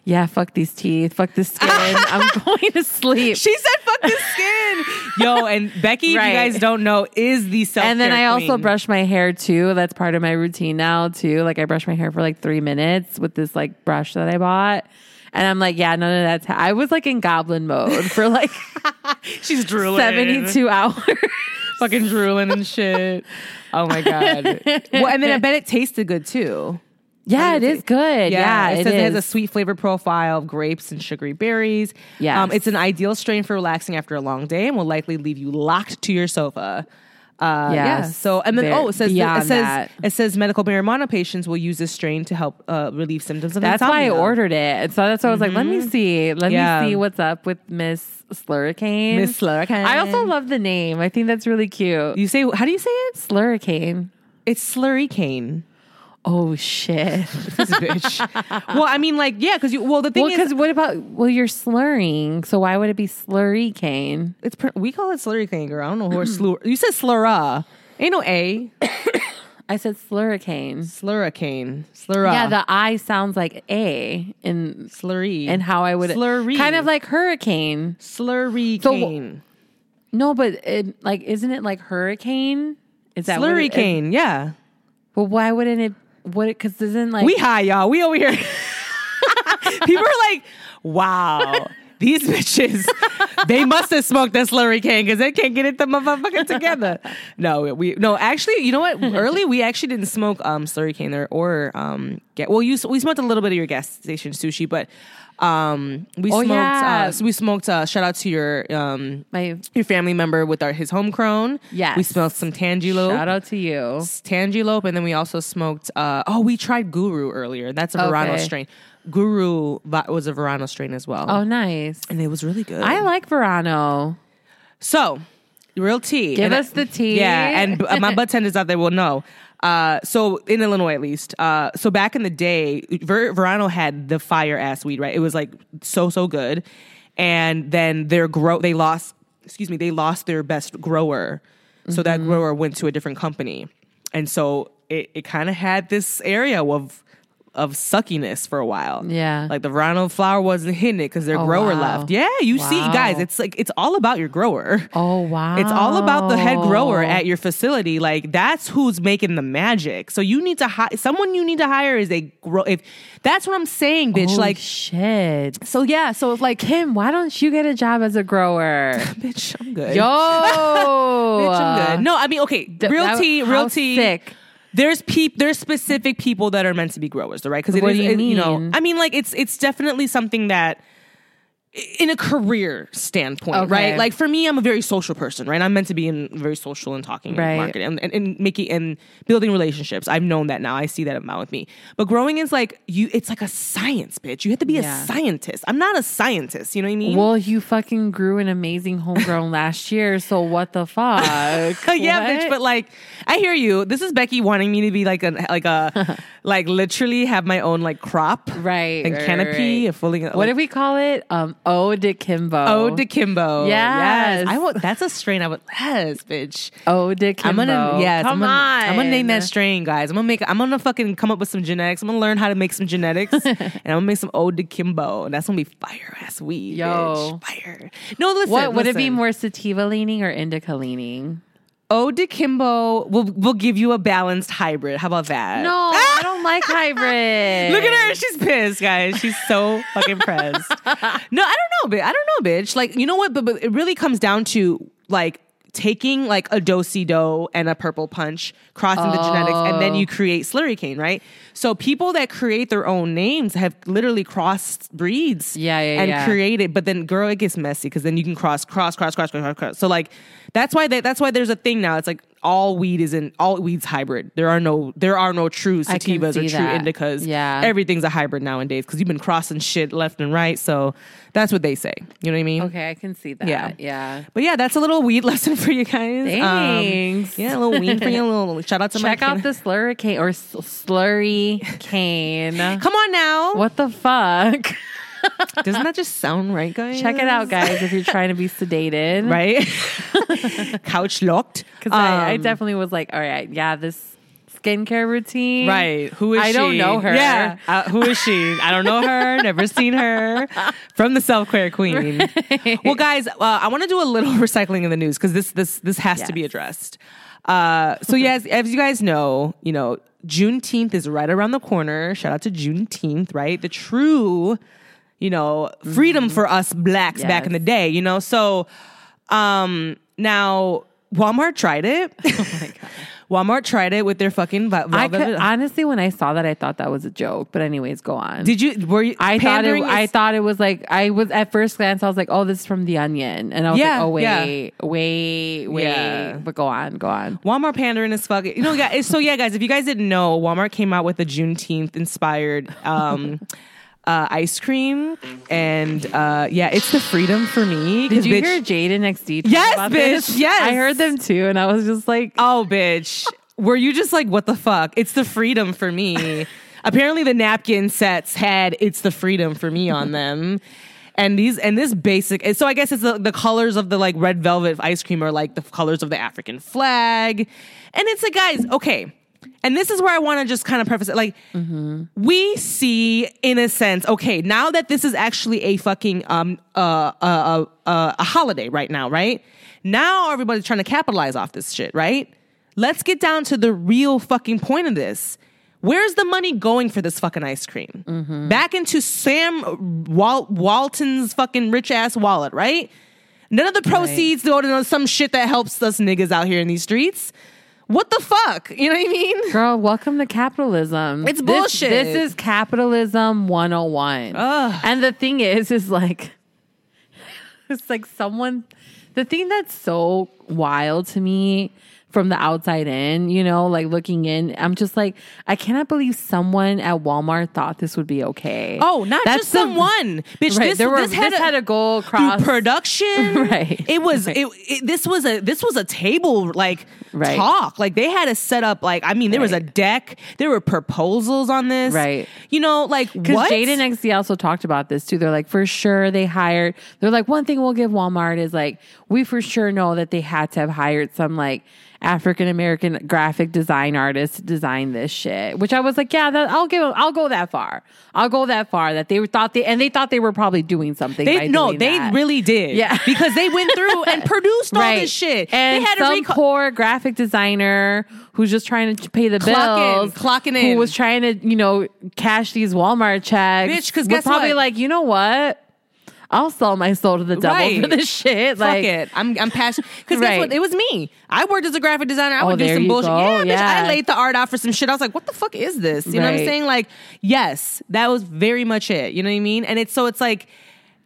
"Yeah, fuck these teeth, fuck this skin, I'm going to sleep." she said, "Fuck the skin." Yo, and Becky, Right. if you guys don't know, is the self. and then I also brush my hair too. That's part of my routine now too. Like I brush my hair for like three minutes with this like brush that I bought. And I'm like, yeah, none of that's. Ha- I was like in goblin mode for like She's drooling. 72 hours. fucking drooling and shit. Oh my god. well, and then I bet it tasted good too. Yeah, it is good. Yeah, it, it says it has a sweet flavor profile of grapes and sugary berries. Yes. um, it's an ideal strain for relaxing after a long day and will likely leave you locked to your sofa. Uh, yeah. So and then Very- oh, it says it says that. it says medical marijuana patients will use this strain to help uh, relieve symptoms of That's why I ordered it. And so that's why I was like, let me see. Let Yeah. me see what's up with Miss Slurricane. Miss Slurricane. I also love the name. I think that's really cute. You say how do you say it? Slurricane. It's slurry cane. Oh shit. This bitch. well, I mean, like, yeah, because you. Well, the thing well, is, because what about well, you're slurring, so why would it be slurry cane? it's pr- we call it slurry cane, girl. I don't know who are slur. You said slurra. Ain't no a. I said slurricane. Slurricane. Slurra. Yeah, the I sounds like a in slurry and how I would Slurry. kind of like hurricane. slurry So- cane. No, but it, like isn't it like hurricane? Is that Slurry it- cane. Yeah. Well, why wouldn't it? What? It Because isn't like We high, y'all. We over here. People are like, wow. These bitches, they must have smoked that slurry cane because they can't get it the motherfucker together. No, we no. Actually, you know what? Early, we actually didn't smoke um slurry cane there or um get. Well, you we smoked a little bit of your gas station sushi, but um we Oh, smoked. yeah. Uh, so we smoked. Uh, shout out to your um my your family member with our his homegrown. Yes. we smoked some tangelope. shout out to you. Tangelope, and then we also smoked. Uh, oh, we tried Guru earlier. That's a Verano Okay. strain. Guru was a Verano strain as well, Oh, nice. and it was really good. I like Verano. so real tea. Give And I- us the tea. Yeah, and uh, my budtenders out there will know. Uh, so in Illinois, at least, uh, so back in the day, Ver- Verano had the fire ass weed, right? It was like so so good, and then their grow they lost. Excuse me, they lost their best grower, so that Mm-hmm. grower went to a different company, and so it, it kind of had this area of of suckiness for a while. Yeah. like the Verano flower wasn't hitting it because their Oh, grower wow. left. Yeah, you see, guys, it's like it's all about your grower. Oh wow. It's all about the head grower at your facility. Like that's who's making the magic. So you need to hire someone. You need to hire is a grow. If that's what I'm saying, bitch. Holy like shit. so, yeah. So it's like, Kim, why don't you get a job as a grower? bitch, I'm good. Yo, bitch, I'm good. No, I mean, okay, real that- tea, real tea. sick. There's peop, there's specific people that are meant to be growers, right? Because What do you know, mean? I mean, like it's it's definitely something that in a career standpoint, Okay. right? Like for me, I'm a very social person, right? I'm meant to be in very social and talking Right. and marketing and, and, and making and building relationships. I've known that now. I see that amount with me. But growing is like you it's like a science, bitch. You have to be Yeah. a scientist. I'm not a scientist, you know what I mean? Well, you fucking grew an amazing homegrown last year, so what the fuck? yeah, bitch. But like, I hear you. This is Becky wanting me to be like a like a like literally have my own like crop, right and right, canopy, right. a fully. What do we call it? Um, To Kimbo. To Kimbo. Yes. I want. That's a strain. I would. Yes, bitch. Ode to Kimbo. I'm gonna. Yes. come I'm gonna, on. I'm gonna name that strain, guys. I'm gonna make. I'm gonna fucking come up with some genetics. I'm gonna learn how to make some genetics, and I'm gonna make some to Kimbo, and that's gonna be fire ass weed. Yo. bitch. fire. No, listen. What would it be more sativa leaning or indica leaning? To Kimbo will will give you a balanced hybrid. How about that? No, I don't like hybrid. Look at her. She's pissed, guys. She's so fucking pressed. No, I don't know, bitch. I don't know, bitch. Like, you know what? But, but it really comes down to like taking like a dosi do and a purple punch, crossing the genetics, and then oh. you create slurry cane, right? So people that create their own names have literally crossed breeds, Yeah, yeah, and yeah. created. But then, girl, it gets messy because then you can cross, cross, cross, cross, cross, cross, cross. So like, that's why they, that's why there's a thing now. It's like all weed is in all weeds hybrid. There are no there are no true sativas or true that. indicas. Yeah. everything's a hybrid nowadays because you've been crossing shit left and right. So that's what they say. You know what I mean? Okay, I can see that. Yeah. Yeah. But yeah, that's a little weed lesson for you guys. Um, Thanks. yeah, a little weed for you. A little shout out to Check my out the slurry cane or s- cane. Come on now. What the fuck? Doesn't that just sound right, guys? Check it out, guys, if you're trying to be sedated. Right? Couch locked. Because I, I Um, definitely was like, all right, yeah, this skincare routine. Right. Who is I she? don't know her. Yeah. Uh, who is she? I don't know her. Never seen her. From the self care queen. Well, guys, uh, I want to do a little recycling in the news because this this this has to be addressed. Uh, so yes, as you guys know, you know Juneteenth is right around the corner. Shout out to Juneteenth, right? The true, you know, freedom for us blacks back in the day. You know, so um, now Walmart tried it. Walmart tried it with their fucking. vel- I could, honestly, when I saw that, I thought that was a joke. But anyways, go on. Did you? Were you? I thought it. I thought it was like I was at first glance. I was like, "Oh, this is from The Onion," and I was Yeah, like, "Oh, wait, yeah. wait, wait." Yeah. But go on, go on. Walmart pandering is fucking. You know, guys. So yeah, guys. If you guys didn't know, Walmart came out with a Juneteenth inspired um, uh, ice cream, and uh, yeah, it's the freedom for me. Did you bitch- hear Jade and XD? Yes, about bitch, this? yes. I heard them too, and I was just like, Oh, bitch. Were you just like, what the fuck? It's the freedom for me. Apparently, the napkin sets had "It's the freedom for me" on them. And these and this basic, so I guess it's the, the colors of the like red velvet ice cream are like the colors of the African flag. And it's like, guys, okay. And this is where I want to just kind of preface it. Like, we see in a sense, okay, now that this is actually a fucking um uh uh uh a holiday right now, right? Now everybody's trying to capitalize off this shit, right? Let's get down to the real fucking point of this. Where's the money going for this fucking ice cream? Back into Sam Wal- Walton's fucking rich ass wallet, right? None of the proceeds go to some shit that helps us niggas out here in these streets. What the fuck? You know what I mean? "Girl, welcome to capitalism. It's This- bullshit. This, is capitalism 101." Ugh. And the thing is, is like, it's like someone. The thing that's so wild to me from the outside in, you know, like looking in, I'm just like, I cannot believe someone at Walmart thought this would be okay. Oh, not That's just the- someone. Bitch, Right, this, there were, this had, this a, had to go across production. Right, It was right. it, it this was a this was a table like Right. talk. Like they had to set up like I mean there was a deck, there were proposals on this. Right. You know, like Because what? Jade and XD also talked about this too. They're like, for sure they hired. They're like, one thing we'll give Walmart is like, we for sure know that they had to have hired some like African American graphic design artist to design this shit. Which I was like, yeah, that, I'll give. I'll go that far. I'll go that far that they thought they and they thought they were probably doing something. they no, they that. really did. Yeah. because they went through and produced all this shit. And they had some recall. poor graphic designer who's just trying to pay the Clock in, bills, clocking who in. Who was trying to, you know, cash these Walmart checks. Bitch, 'cause was guess probably what? like, you know what? I'll sell my soul to the devil Right. for this shit. Fuck like, it. I'm I'm passionate because Right. that's what it was me. I worked as a graphic designer. I Oh, would do some bullshit. go. Yeah, bitch. I laid the art out for some shit. I was like, what the fuck is this? You know what I'm saying? Like, yes, that was very much it. You know what I mean? And it's so it's like,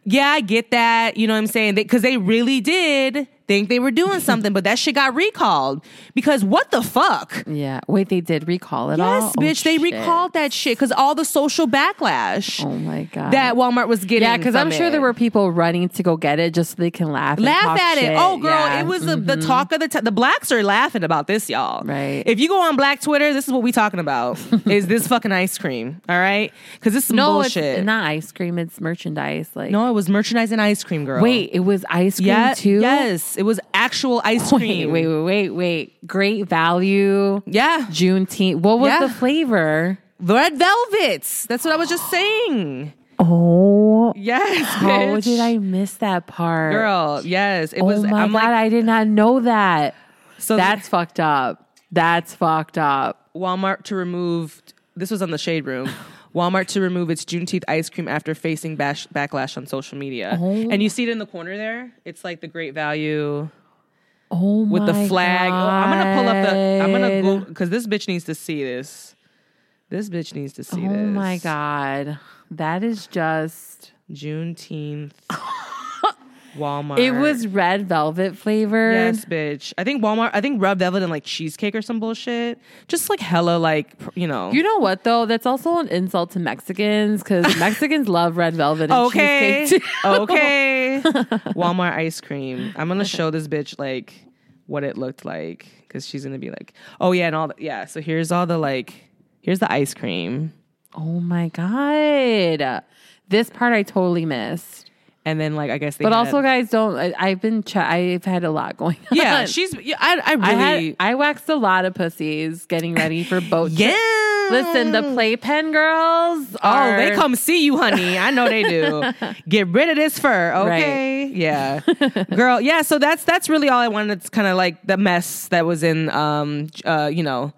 yeah, I get that. You know what I'm saying? Because they, really did think they were doing something, but that shit got recalled because what the fuck? Yeah. Wait, they did recall it all? Yes, Oh, bitch, they shit. recalled that shit because all the social backlash Oh my God. that Walmart was getting. yeah, because I'm from sure it. there were people running to go get it just so they can laugh. laugh at it. Oh, girl, Yeah. it was the, the mm-hmm. talk of the t- the blacks are laughing about this, y'all. Right. If you go on Black Twitter, this is what we talking about. is this fucking ice cream? All right, because this is no, bullshit. it's not ice cream. It's merchandise. Like, no, it was merchandise and ice cream, girl. wait, it was ice cream yeah, too. yes, it was actual ice cream. wait, wait, wait, wait. Great value. Yeah, Juneteenth. What was Yeah. the flavor? red velvets. That's what I was just saying. Oh, Yes, how bitch. did I miss that part? Girl, yes, it oh was. my I'm god, like, I did not know that. so That's fucked up. That's fucked up. Walmart to remove. This was on the shade room. Walmart to remove its Juneteenth ice cream after facing bash, backlash on social media. Oh. And you see it in the corner there. It's like the great value Oh with the flag. Oh, I'm gonna pull up the. I'm gonna go because this bitch needs to see this. This bitch needs to see Oh this. Oh my god, that is just. Juneteenth. Walmart. It was red velvet flavored. Yes, bitch. I think Walmart. I think Red Velvet and like cheesecake or some bullshit. Just like hella like you know. You know what though? That's also an insult to Mexicans because Mexicans love red velvet. And okay. cheesecake too. okay. Walmart ice cream. I'm gonna show this bitch like what it looked like because she's gonna be like, oh yeah, and all that. Yeah. So here's all the like. Here's the ice cream, Oh my god, this part I totally missed. And then like I guess they. But also, guys, don't. I, I've been. Ch- I've had a lot going on. yeah, she's. Yeah, I. I I really. had. I waxed a lot of pussies getting ready for boat. yeah. Listen, the playpen girls. Oh, they come see you, honey. I know they do. Get rid of this fur, okay? Yeah, girl. Yeah. So that's that's really all I wanted. It's kind of like the mess that was in, um, uh, you know,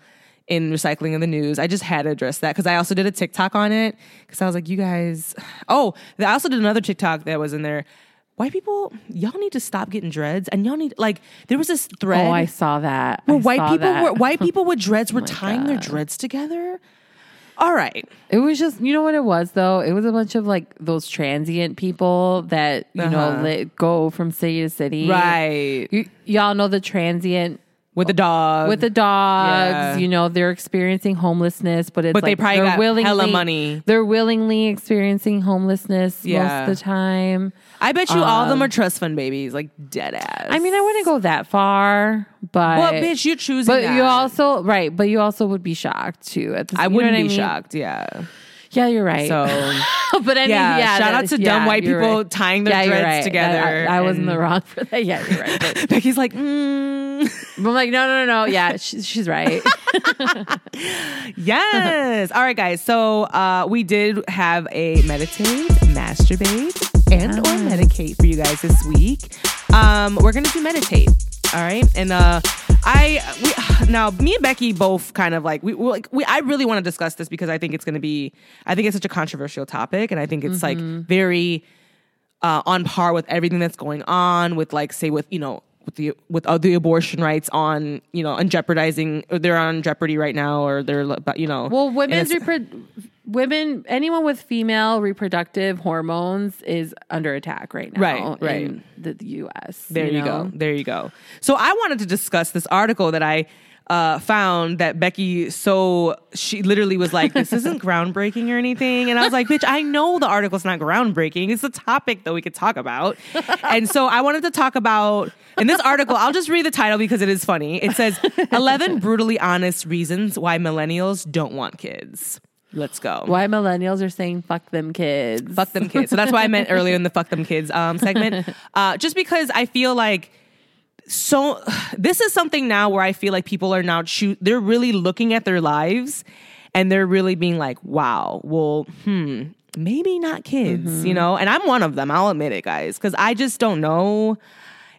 in recycling in the news. I just had to address that because I also did a TikTok on it because I was like, you guys. Oh, I also did another TikTok that was in there. white people, y'all need to stop getting dreads, and y'all need like there was this thread Oh, I saw that. where white people that. were white people with dreads were my tying their dreads together. All right, It was just, you know what it was though? It was a bunch of like those transient people that, you know, Uh-huh. li- go from city to city. right Y- y'all know the transient with the dog with the dogs, Yeah. you know, they're experiencing homelessness, but it's But they like probably they're got willingly, hella money. They're willingly experiencing homelessness Yeah. most of the time. I bet you all of them are trust fund babies, like dead ass. Um, I mean, I wouldn't go that far, but well, bitch, you're choosing. but that. you also right, but you also would be shocked too. At the, I wouldn't be mean? shocked. Yeah. Yeah, you're right. So but any, yeah, yeah, shout out to yeah, dumb white people right. tying their Yeah, right. together. I, I was in the wrong for that. Yeah, you're right. But, Becky's like, mm. I'm like, no, no, no, no. Yeah, she's, she's right. yes. All right, guys. So uh, we did have a meditate, masturbate, and or meditate for you guys this week. Um, we're gonna do meditate. All right, and uh, I we now me and Becky both kind of like we like we I really want to discuss this because I think it's gonna be I think it's such a controversial topic, and I think it's like very uh, on par with everything that's going on with like say with you know with the with uh, the abortion rights on you know and jeopardizing or they're on jeopardy right now or they're but you know Well, women's repro- women, anyone with female reproductive hormones is under attack right now. Right, right. In the, U.S. there you, know? go there you go so I wanted to discuss this article that I uh, found that Becky so she literally was like this isn't groundbreaking or anything and I was like bitch I know the article's not groundbreaking it's a topic that we could talk about and so I wanted to talk about in this article I'll just read the title because it is funny it says 11 brutally honest reasons why millennials don't want kids let's go Why millennials are saying "fuck them kids"? fuck them kids. So that's why I meant earlier in the fuck them kids um, segment. Uh, just because I feel like so this is something now where I feel like people are now choo- they're really looking at their lives and they're really being like, wow, well, hmm, maybe not kids, you know? And I'm one of them, I'll admit it, guys, because I just don't know.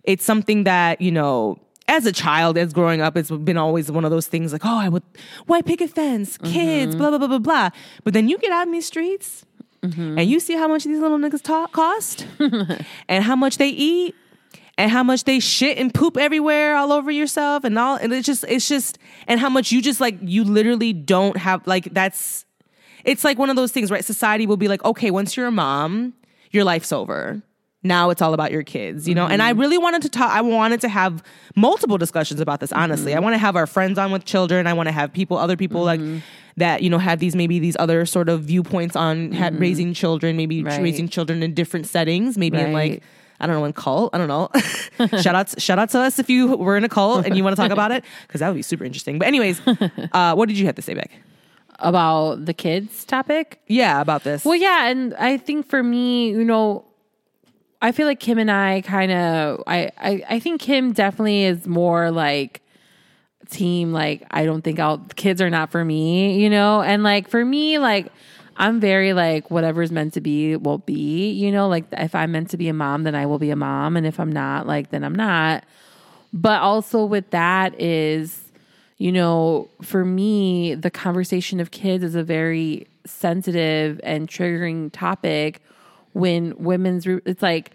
It's something that, you know, as a child, as growing up, it's been always one of those things like, oh, I would white picket fence, kids, mm-hmm. blah, blah, blah, blah, blah. But then you get out in these streets mm-hmm. and you see how much these little niggas ta- cost and how much they eat and how much they shit and poop everywhere all over yourself and all and it's just it's just and how much you just like you literally don't have like that's it's like one of those things right? Society will be like okay once you're a mom your life's over now it's all about your kids you know and i mm-hmm. really wanted to talk i wanted to have multiple discussions about this honestly i mm-hmm. want to have our friends on with children i want to have people other people like mm-hmm. that you know have these maybe these other sort of viewpoints on ha- raising children maybe Right. raising children in different settings maybe in like I don't know, in cult. I don't know. shout out, shout out to us if you were in a cult and you want to talk about it because that would be super interesting. But anyways, uh, what did you have to say, back about the kids topic. Yeah, about this. Well, yeah, and I think for me, you know, I feel like Kim and I kind of, I, I, I think Kim definitely is more like team. Like, I don't think I'll kids are not for me, you know, and like for me, like. I'm very like whatever's meant to be will be, you know, like if I'm meant to be a mom, then I will be a mom. And if I'm not, like, then I'm not. But also with that is, you know, for me, the conversation of kids is a very sensitive and triggering topic when women's, it's like,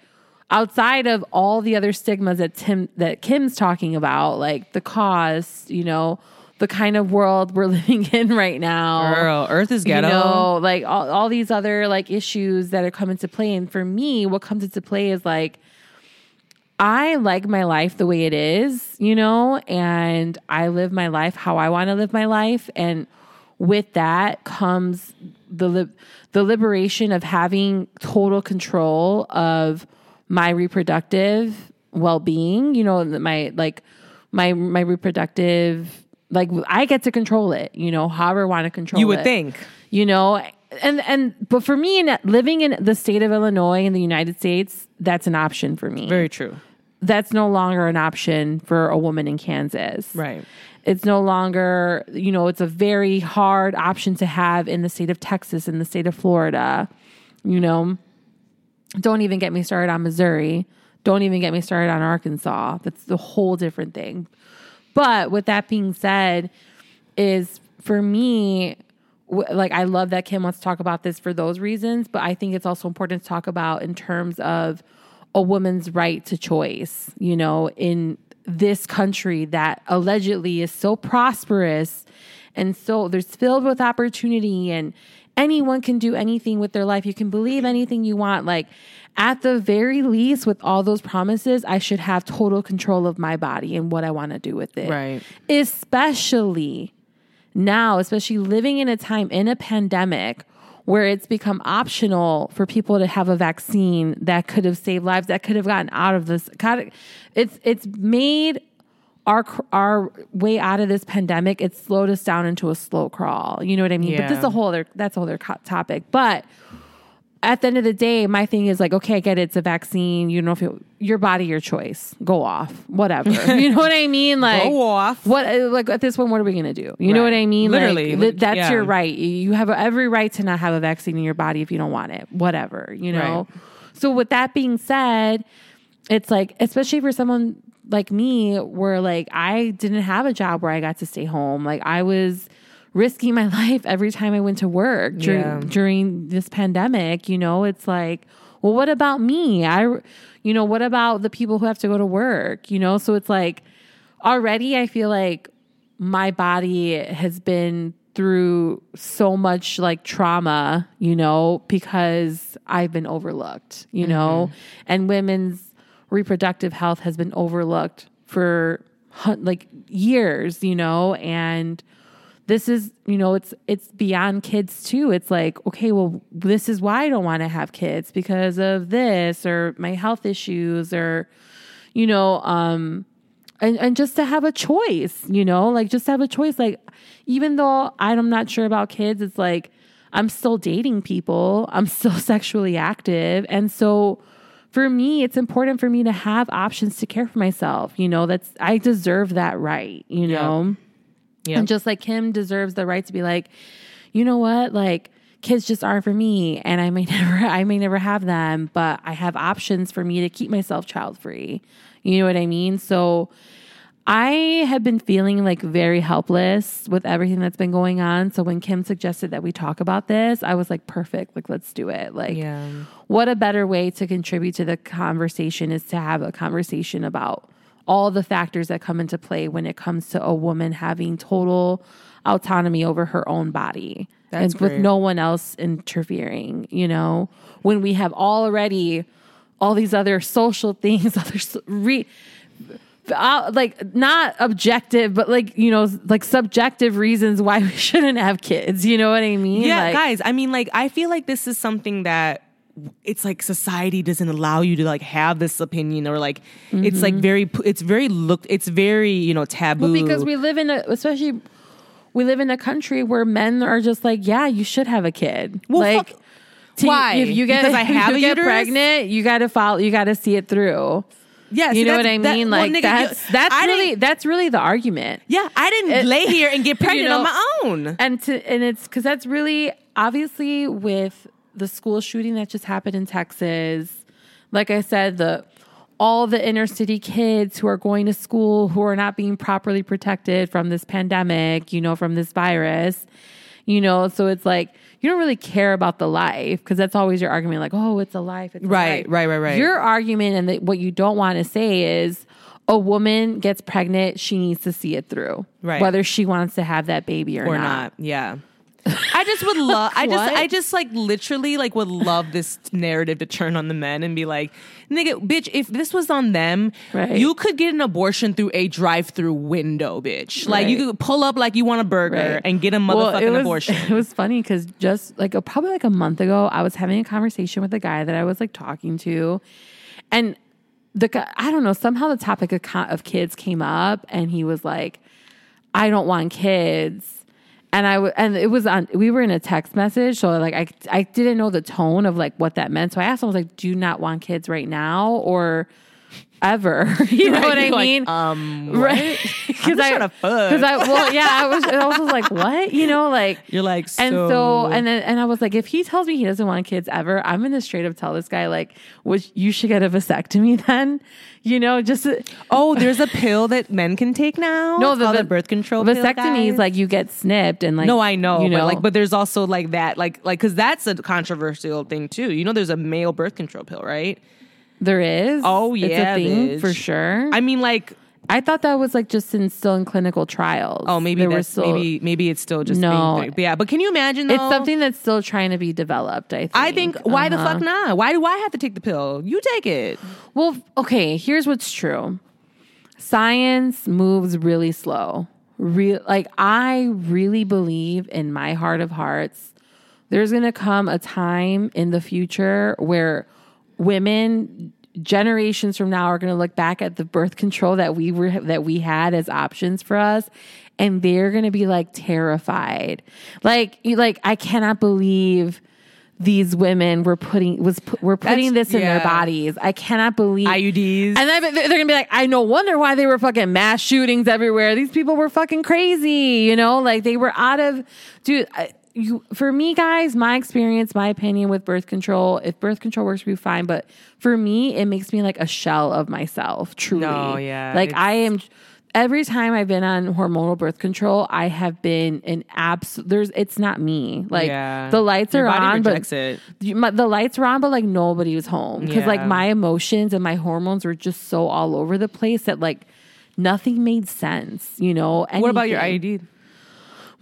outside of all the other stigmas that Tim that Kim's talking about, like the cost, you know, the kind of world we're living in right now. Girl, Earth is ghetto. You know, like all, all these other like issues that are coming to play. And for me, what comes into play is like I like my life the way it is, you know, and I live my life how I want to live my life. And with that comes the li- the liberation of having total control of my reproductive well-being, you know, my like my my reproductive like I get to control it, you know, however I want to control it. you would it think. you know and and but for me in living in the state of illinois in the united states that's an option for me Very true. That's no longer an option for a woman in kansas. Right. it's no longer you know it's a very hard option to have in the state of texas in the state of florida you know? Don't even get me started on missouri. Don't even get me started on arkansas. That's the whole different thing. But with that being said is for me like I love that Kim wants to talk about this for those reasons, but I think it's also important to talk about in terms of a woman's right to choice, you know, in this country that allegedly is so prosperous and so there's filled with opportunity and anyone can do anything with their life. You can believe anything you want. Like at the very least, with all those promises, I should have total control of my body and what I want to do with it. Right. Especially now, especially living in a time in a pandemic where it's become optional for people to have a vaccine that could have saved lives, that could have gotten out of this. It's it's made our our way out of this pandemic. It slowed us down into a slow crawl. You know what I mean? But this is a whole other that's a whole other topic. But at the end of the day, my thing is like, okay, I get it. It's a vaccine. You know, if it, your body, your choice. Go off, whatever. you know what I mean? Like, Go off. What? Like at this point, what are we gonna do? You know what I mean? Literally, like, like, li- that's yeah. your right. You have every right to not have a vaccine in your body if you don't want it. Whatever. You know. So with that being said, it's like, especially for someone like me, where like I didn't have a job where I got to stay home. Like I was risking my life every time I went to work during Yeah. during this pandemic. You know, it's like, well, what about me? I, you know, what about the people who have to go to work? You know, so it's like already I feel like my body has been through so much like trauma, you know, because I've been overlooked, you know, mm-hmm. and women's reproductive health has been overlooked for like years, you know, and this is, you know, it's it's beyond kids too. It's like, okay, well, this is why I don't want to have kids because of this or my health issues or you know, um and, and just to have a choice, you know, like just to have a choice. Like, even though I'm not sure about kids, it's like I'm still dating people, I'm still sexually active. And so for me, it's important for me to have options to care for myself. You know, that's, I deserve that right, you know? Yeah. And just like Kim deserves the right to be like, you know what? Like, kids just aren't for me and I may never I may never have them, but I have options for me to keep myself child free. You know what I mean? So I have been feeling like very helpless with everything that's been going on. So when Kim suggested that we talk about this, I was like, perfect. Like, let's do it. Like, Yeah. what a better way to contribute to the conversation is to have a conversation about all the factors that come into play when it comes to a woman having total autonomy over her own body That's and with no one else interfering, you know, when we have already all these other social things, other re, uh, like not objective, but like, you know, like subjective reasons why we shouldn't have kids. You know what I mean? Yeah, Like, guys. I mean, like, I feel like this is something that it's like society doesn't allow you to like have this opinion or like it's like mm-hmm. very it's very looked it's very you know taboo Well, because we live in a, especially we live in a country where men are just like, yeah, you should have a kid. Well, like, fuck- to- why? If you get Because I have you get uterus? pregnant, you got to follow. You got to see it through. yeah, You know what I that- mean? well, like nigga, you- that's that's I really that's really the argument. yeah I didn't It- lay here and get you pregnant on my own and to and it's because that's really obviously with the school shooting that just happened in Texas. Like I said, the all the inner city kids who are going to school who are not being properly protected from this pandemic, you know, from this virus, you know. So it's like you don't really care about the life because that's always your argument. Like, oh, it's a life, it's a Right, life. right, right, right. Your argument and the, what you don't want to say is. A woman gets pregnant, she needs to see it through. Right. Whether she wants to have that baby or, or not. not. Yeah. I just would love I just I just like literally like would love this narrative to turn on the men and be like, nigga, bitch, if this was on them, Right. you could get an abortion through a drive-through window, bitch. Like you could pull up like you want a burger Right. and get a Well, motherfucking it was, abortion. It was funny because just like a, probably like a month ago, I was having a conversation with a guy that I was like talking to, and the guy, I don't know, somehow the topic of, of kids came up, and he was like, "I don't want kids." And I w- and it was on. We were in a text message, so like I I didn't know the tone of like what that meant. So I asked him, I was like, "Do you not want kids right now or ever?" you know Right, what I you're like, mean? um, right? Because I trying to fuck. Because I well, yeah, I was. I was just like, what? You know, like You're like, and so so- and then and I was like, if he tells me he doesn't want kids ever, I'm gonna straight up tell this guy like, which you should get a vasectomy then. You know, just Oh, there's a pill that men can take now. no, It's called a birth control pill, vasectomy is like you get snipped and like No, I know, you know, but like, but there's also like that, like, like, because that's a controversial thing too. You know, there's a male birth control pill, right? There is. Oh, it's yeah, a thing bitch. for sure. I mean, like, I thought that was like just in still in clinical trials. oh, maybe There that's still- maybe maybe it's still just No. being, but yeah. But can you imagine? Though, it's something that's still trying to be developed. I think. I think. Why the Uh-huh. fuck not? Why do I have to take the pill? You take it. Well, okay, here's what's true. Science moves really slow. Real like I really believe in my heart of hearts there's going to come a time in the future where women generations from now are going to look back at the birth control that we were that we had as options for us and they're going to be like terrified. Like like I cannot believe these women were putting was were putting That's- this in their bodies. I cannot believe IUDs. and then they're they're gonna be like, I no wonder why they were fucking mass shootings everywhere. These people were fucking crazy, you know, like they were out of, dude. I, you, for me, guys, my experience, my opinion with birth control, if birth control works for you, fine. But for me, it makes me like a shell of myself. Truly, No, yeah, Like I am. Every time I've been on hormonal birth control, I have been an abs. There's, it's not me. Like Yeah. the lights Your are on, but it. the lights were on, but like nobody was home because like my emotions and my hormones were just so all over the place that like nothing made sense. You know. What about your anything. IUD?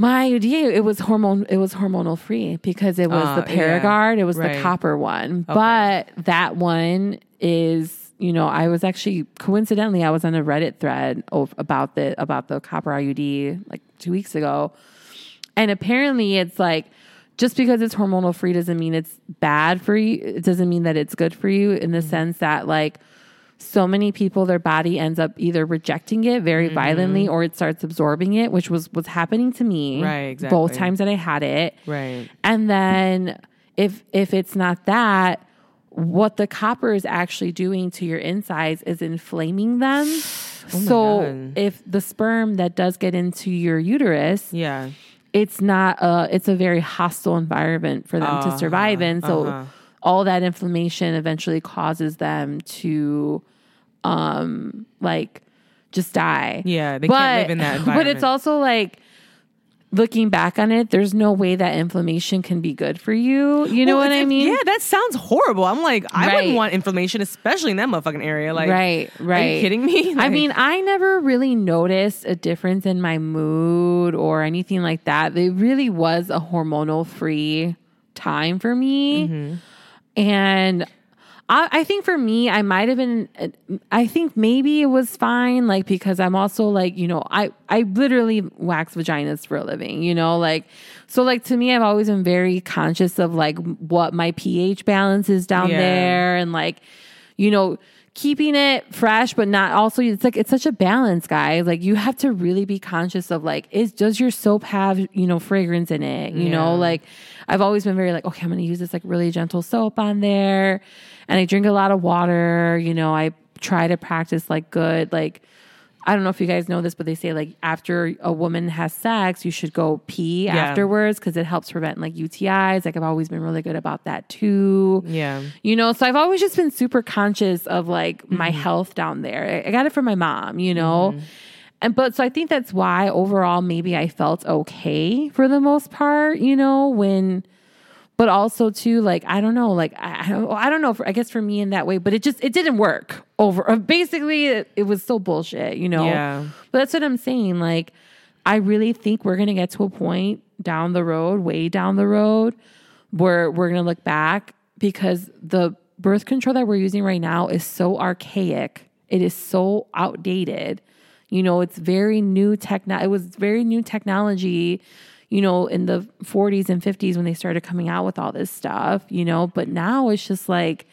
My IUD, it was hormone. It was hormonal free because it was Uh, the yeah. Paragard. It was Right. the copper one, but that one is. You know, I was actually coincidentally I was on a Reddit thread of, about the about the copper IUD like two weeks ago, and apparently it's like just because it's hormonal free doesn't mean it's bad for you. It doesn't mean that it's good for you in Mm-hmm. the sense that like so many people their body ends up either rejecting it very Mm-hmm. violently or it starts absorbing it, which was what's happening to me Right, both times that I had it. Right. And then if if it's not that, what the copper is actually doing to your insides is inflaming them. so God. if the sperm that does get into your uterus, Yeah. it's not a it's a very hostile environment for them to survive in. So uh-huh. All that inflammation eventually causes them to um like just die. Yeah, they can't live in that environment. But it's also like looking back on it, there's no way that inflammation can be good for you. You know Well, what I mean? Yeah, that sounds horrible. I'm like, I Right. wouldn't want inflammation, especially in that motherfucking area. Like, right, right. Are you kidding me? I mean, I never really noticed a difference in my mood or anything like that. It really was a hormonal free time for me. Mm-hmm. And I, I think for me, I might have been, I think maybe it was fine, like, because I'm also like, you know, I, I literally wax vaginas for a living, you know, like, so like to me, I've always been very conscious of like what my pH balance is down Yeah. there and like, you know, keeping it fresh, but not also it's like it's such a balance, guys. Like you have to really be conscious of like, is does your soap have, you know, fragrance in it? You Yeah. know, like I've always been very like, okay, I'm gonna use this like really gentle soap on there. And I drink a lot of water, you know, I try to practice like good, like I don't know if you guys know this, but they say like after a woman has sex, you should go pee Yeah. afterwards because it helps prevent like UTIs. Like I've always been really good about that too. Yeah. You know, so I've always just been super conscious of like my Mm-hmm. health down there. I- I got it from my mom, you know? And but so I think that's why overall maybe I felt okay for the most part, you know, when but also too like I don't know, like I, I don't I don't know for, I guess for me in that way, but it just it didn't work over uh, basically it, it was still bullshit, you know. Yeah. But that's what I'm saying like I really think we're to get to a point down the road, way down the road where we're to look back because the birth control that we're using right now is so archaic. It is so outdated. You know, it's very new techno it was very new technology, you know, in the 40s and 50s when they started coming out with all this stuff, you know, but now it's just like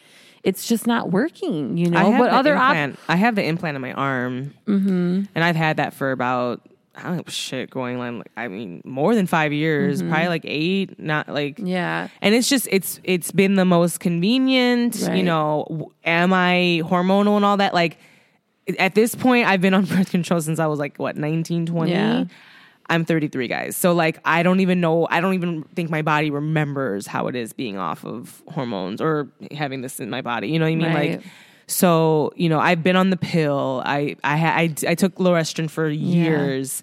it's just not working, you know. I have but the other op- implant. I have the implant in my arm, mm-hmm. and I've had that for about I don't know shit going on. Like, I mean, more than five years, probably like eight. Not like yeah. and it's just it's it's been the most convenient. You know, am I hormonal and all that? Like at this point, I've been on birth control since I was like what 19, 20. Yeah. I'm 33, guys. So like I don't even know. I don't even think my body remembers how it is being off of hormones or having this in my body. You know what I mean? Right. Like. So you know, I've been on the pill. I I I, I took Loestrin for years.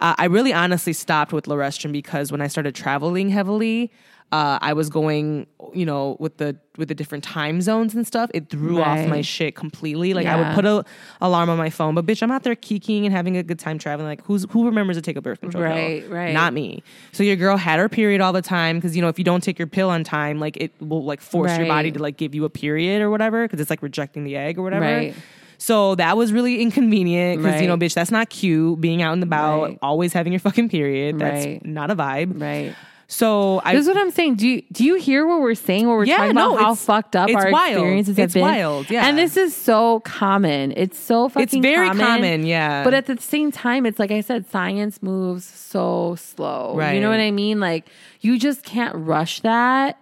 Uh, I really honestly stopped with Loestrin because when I started traveling heavily, uh, I was going, you know, with the with the different time zones and stuff, it threw off my shit completely. Like I would put a alarm on my phone, but bitch, I'm out there kikiing and having a good time traveling. Like who's who remembers to take a birth control pill? Right, right. Not me. So your girl had her period all the time because you know if you don't take your pill on time, like it will like force your body to like give you a period or whatever because it's like rejecting the egg or whatever. Right. So that was really inconvenient because you know, bitch, that's not cute. Being out and about, Right. always having your fucking period. That's Right. not a vibe. Right. So I This is what I'm saying. Do you do you hear what we're saying? What we're Yeah, talking about? no, how it's- fucked up it's our wild. experiences It's have been. wild, yeah. And this is so common. It's so fucking. It's very common, yeah. But at the same time, it's like I said, science moves so slow. Right. You know what I mean? Like you just can't rush that.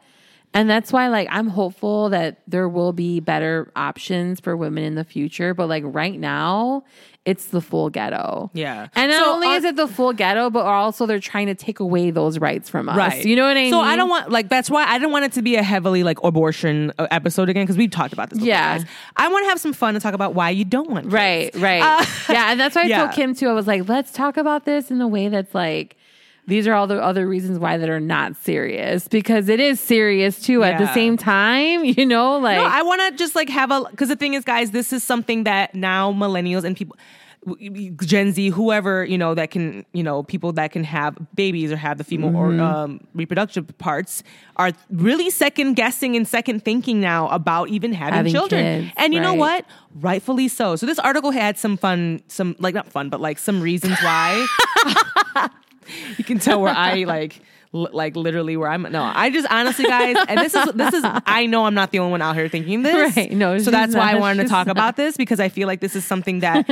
And that's why, like, I'm hopeful that there will be better options for women in the future. But like right now, it's the full ghetto. Yeah. And not So only on- is it the full ghetto, but also they're trying to take away those rights from us. Right. You know what I mean? So I don't want like that's why I didn't want it to be a heavily like abortion uh, episode again because we've talked about this. Before, Yeah. guys. I want to have some fun and talk about why you don't want. kids. Right, right. Uh, yeah, and that's why I yeah. told Kim too. I was like, let's talk about this in a way that's like these are all the other reasons why that are not serious because it is serious too at the same time, you know, like No, I want to just like have a because the thing is, guys, this is something that now millennials and people. Gen Z, whoever you know that can, you know, people that can have babies or have the female Mm-hmm. or um, reproductive parts are really second guessing and second thinking now about even having, Having children. kids, and you know what? Rightfully so. So this article had some fun, some like not fun, but like some reasons why. you can tell where I like l- like literally where I'm no I just honestly guys and this is this is I know I'm not the only one out here thinking this Right. No, so that's why I wanted to talk not. about this because I feel like this is something that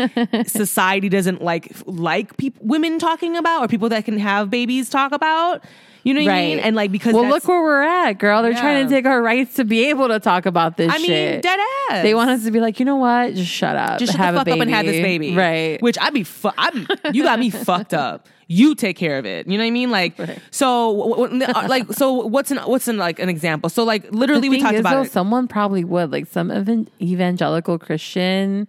society doesn't like like peop women talking about or people that can have babies talk about you know what I mean Right. and like because well, look where we're at, girl. They're trying to take our rights to be able to talk about this I mean shit. dead ass They want us to be like, you know what? Just shut up. just shut have the a fuck up and have this baby. baby Right. which I'd be fu- I'm you got me fucked up you take care of it you know what I mean like Right. so uh, like so what's an what's an like an example so like literally we talked is, about though, it someone probably would. Like some evan- evangelical Christian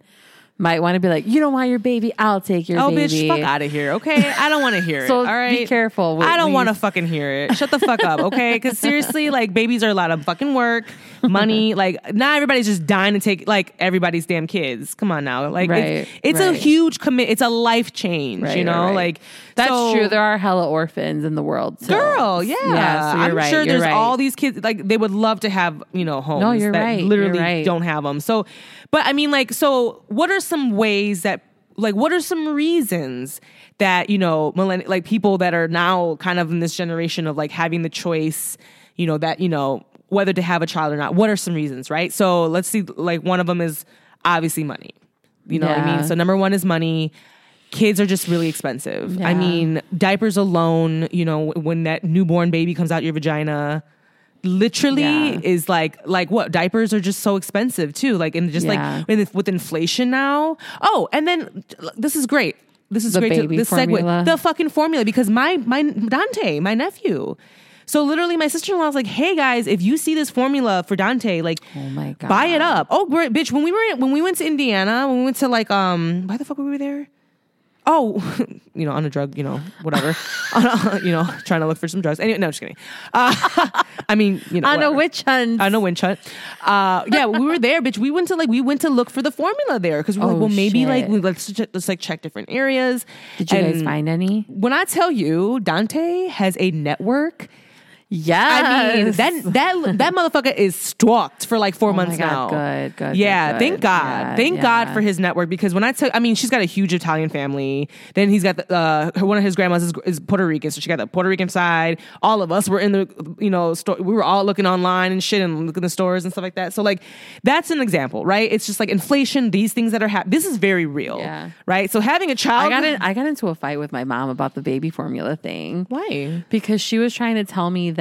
might want to be like, you don't want your baby, I'll take your oh, baby. Oh, baby. bitch, fuck out of here, okay? I don't want to hear it. So all be careful what I don't want to fucking hear it. Shut the fuck up, okay? Because seriously, like babies are a lot of fucking work, money. Like not everybody's just dying to take like everybody's damn kids. Come on now, like it's, Right, it's a right. huge commit. It's a life change, Right, you know. right, right. Like That's so- true. There are hella orphans in the world. So. Girl, yeah, yeah. So I'm right. sure there's right. all these kids like they would love to have you know homes No, you're that right, literally right. don't have them. So, but I mean, like, so what are some ways that like what are some reasons that you know millenn- like people that are now kind of in this generation of like having the choice, you know that you know whether to have a child or not. What are some reasons, right? So let's see. Like one of them is obviously money. You know what I mean? So number one is money kids are just really expensive. I mean, diapers alone, you know, when that newborn baby comes out your vagina, literally Yeah. is like like what diapers are just so expensive too. Like and just Yeah. like with, inflation now. Oh, and then this is great. This is The great. To, this formula. segue, the fucking formula, because my my Dante, my nephew. So literally, my sister in law was like, "Hey guys, if you see this formula for Dante, like, Oh my god. buy it up." Oh, bitch! When we were when we went to Indiana, when we went to like um, why the fuck were we there? Oh, you know, on a drug, you know, whatever. on a, you know, trying to look for some drugs. Anyway, no, just kidding. Uh, I mean, you know, On a whatever. witch hunt. I know witch hunt. Uh, yeah, we were there, bitch. We went to like we went to look for the formula there because we're like, Oh, well, maybe like we, let's check, let's like check different areas. Did you guys find any? When I tell you, Dante has a network. Yes. I mean, that that that motherfucker is stalked for like four Oh my months God, now. good, good, Yeah, good, thank good. God, Yeah, thank God for his network because when I took, I mean, she's got a huge Italian family. Then he's got the, uh, one of his grandmas is, is Puerto Rican, so she got the Puerto Rican side. All of us were in the you know store. We were all looking online and shit and looking the stores and stuff like that. So like that's an example, right? It's just like inflation. These things that are happening. This is very real, Yeah. right? So having a child, got in, I got into a fight with my mom about the baby formula thing. why? because she was trying to tell me that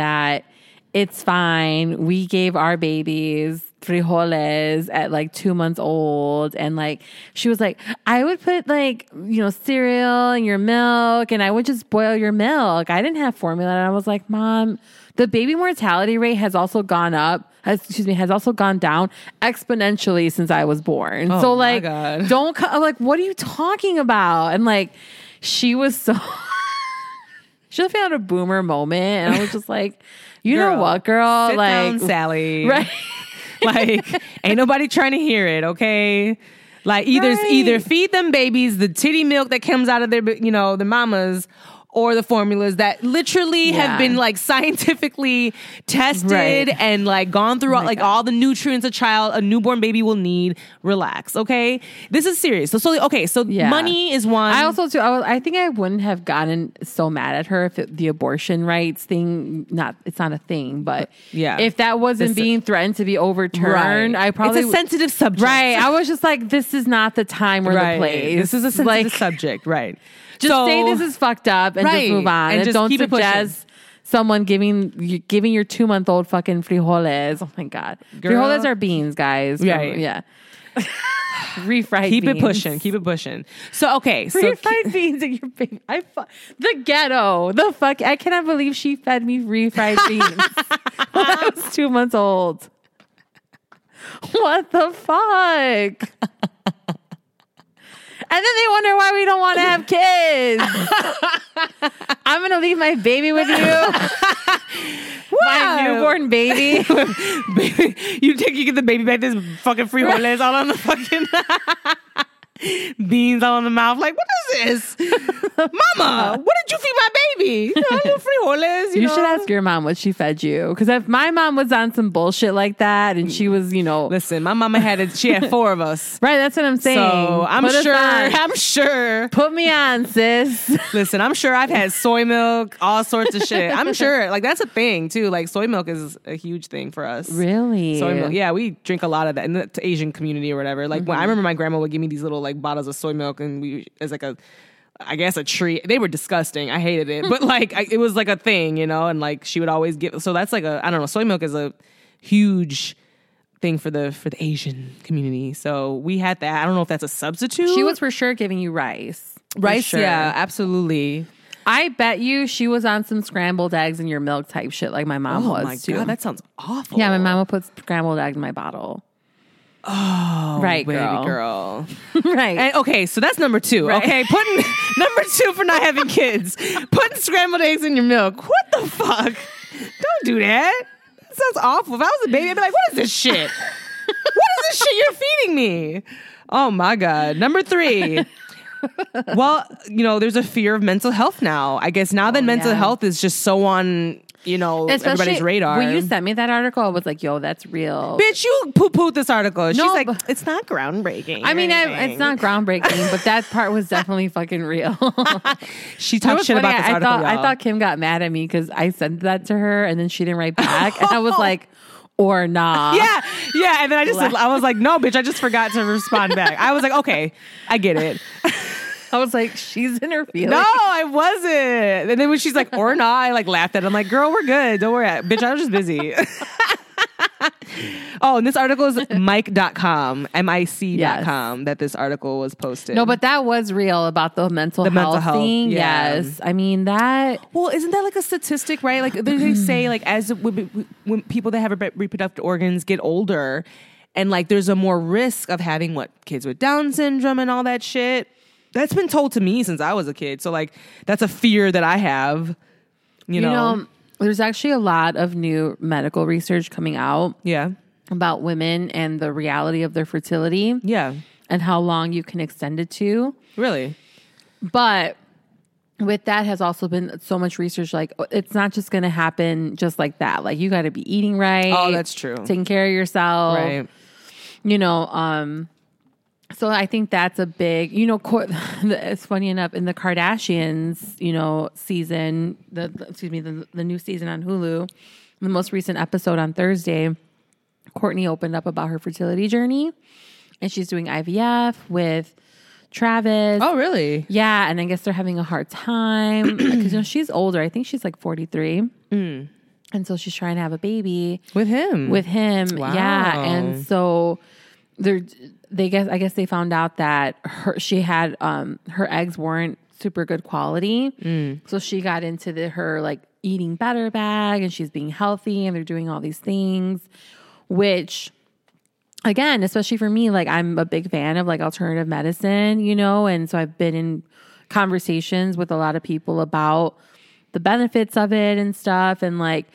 it's fine. We gave our babies frijoles at like two months old. And like, she was like, I would put like, you know, cereal in your milk and I would just boil your milk. I didn't have formula. And I was like, Mom, the baby mortality rate has also gone up. Has, excuse me, has also gone down exponentially since I was born. Oh so Oh my like, God. don't I'm like, what are you talking about? And like, she was so She definitely had a boomer moment, and I was just like, you know what, girl? Like, down, Sally. right? like ain't nobody trying to hear it okay like either Right. either feed them babies the titty milk that comes out of their you know the mamas or the formulas that literally Yeah. have been like scientifically tested Right. and like gone through oh all, like God. all the nutrients a child a newborn baby will need relax okay this is serious so so okay so Yeah. money is one I also too. I, was, I think I wouldn't have gotten so mad at her if it, the abortion rights thing not it's not a thing, but Yeah. if that wasn't This- being threatened to be overturned, I probably it's a sensitive subject right. I was just like, this is not the time or right the place. this is a sensitive like, subject right Just So- say this is fucked up and Right. just move on. And And, just don't keep it pushing. suggest someone giving you- giving your two month old fucking frijoles. Oh my god, Girl. frijoles are beans, guys. Right. Yeah. Refried. keep it pushing keep it pushing so okay so refried beans in your baby. I fu- the ghetto. The fuck. I cannot believe she fed me refried beans when I was two months old. What the fuck? And then they wonder why we don't want to have kids. I'm gonna leave my baby with you, my newborn baby. baby, you take you get the baby back. This fucking frijoles all on the fucking beans all in the mouth. Like, what is this, Mama? What did you feed my baby? You know, little frijoles. You, You know? should ask your mom what she fed you. Because if my mom was on some bullshit like that and she was, you know, Listen, my mama had it. She had four of us. right, that's what I'm saying. So I'm Put sure. I'm sure. Put me on, sis. Listen, I'm sure I've had soy milk, all sorts of shit. I'm sure. Like that's a thing too. Like soy milk is a huge thing for us. really? Soy milk. Yeah, we drink a lot of that in the Asian community or whatever. Like when mm-hmm. I remember my grandma would give me these little like bottles of soy milk and we as like a I guess a treat. They were disgusting. I hated it. But like I, it was like a thing, you know, and like she would always give so that's like a I don't know, soy milk is a huge thing for the for the Asian community. So we had that. I don't know if that's a substitute. She was for sure giving you rice. Rice, sure. yeah, absolutely. I bet you she was on some scrambled eggs in your milk type shit like my mom Oh was my too. god, that sounds awful. yeah, my mom would put scrambled eggs in my bottle. Oh, right, baby girl. girl. right. And, okay, so that's number two. Right. Okay, putting number two for not having kids, putting scrambled eggs in your milk. What the fuck? Don't do that. That sounds awful. If I was a baby, I'd be like, "What is this shit? what is this shit you're feeding me?" Oh my god. Number three. well, you know, there's a fear of mental health now. I guess now that Oh, mental yeah. health is just so on, you know, Especially everybody's radar. When you sent me that article, I was like, yo, that's real. Bitch, you poo pooed this article. She's like, but- it's not groundbreaking. I mean, I, it's not groundbreaking, but that part was definitely fucking real. She talked shit funny, about this I, I article. thought I y'all. thought Kim got mad at me because I sent that to her and then she didn't write back, and I was like, or nah. yeah, yeah. And then I just, I was like, no, bitch, I just forgot to respond back. I was like, okay, I get it. I was like, she's in her feelings. No, I wasn't. And then when she's like, or not, I like laughed at it. I'm like, girl, we're good. Don't worry. Bitch, I was just busy. oh, and this article is Mic.com, M-I-C.com, that this article was posted. No, but that was real about the mental The health mental health, thing. yeah. Yes, I mean that. Well, isn't that like a statistic, right? Like they- they say, like as when, when people that have reproductive organs get older, and like there's a more risk of having what kids with Down syndrome and all that shit. That's been told to me since I was a kid. So like that's a fear that I have. You, You know, know, there's actually a lot of new medical research coming out yeah, about women and the reality of their fertility yeah, and how long you can extend it to. really, But with that has also been so much research like it's not just going to happen just like that. Like you got to be eating right. Oh, that's true. Taking care of yourself. right. you know um so i think that's a big you know co- it's funny enough in the kardashians you know season the the- excuse me the, the new season on hulu the most recent episode on thursday kourtney opened up about her fertility journey and she's doing ivf with travis Oh, really? yeah and i guess they're having a hard time because you know she's older i think she's like 43 Mm. and so she's trying to have a baby With him? with him. Wow. Yeah, and so they're they guess I guess they found out that her she had um her eggs weren't super good quality, Mm. so she got into the her like eating better bag and she's being healthy and they're doing all these things, which again, especially for me, like I'm a big fan of like alternative medicine, you know, and so I've been in conversations with a lot of people about the benefits of it and stuff. And like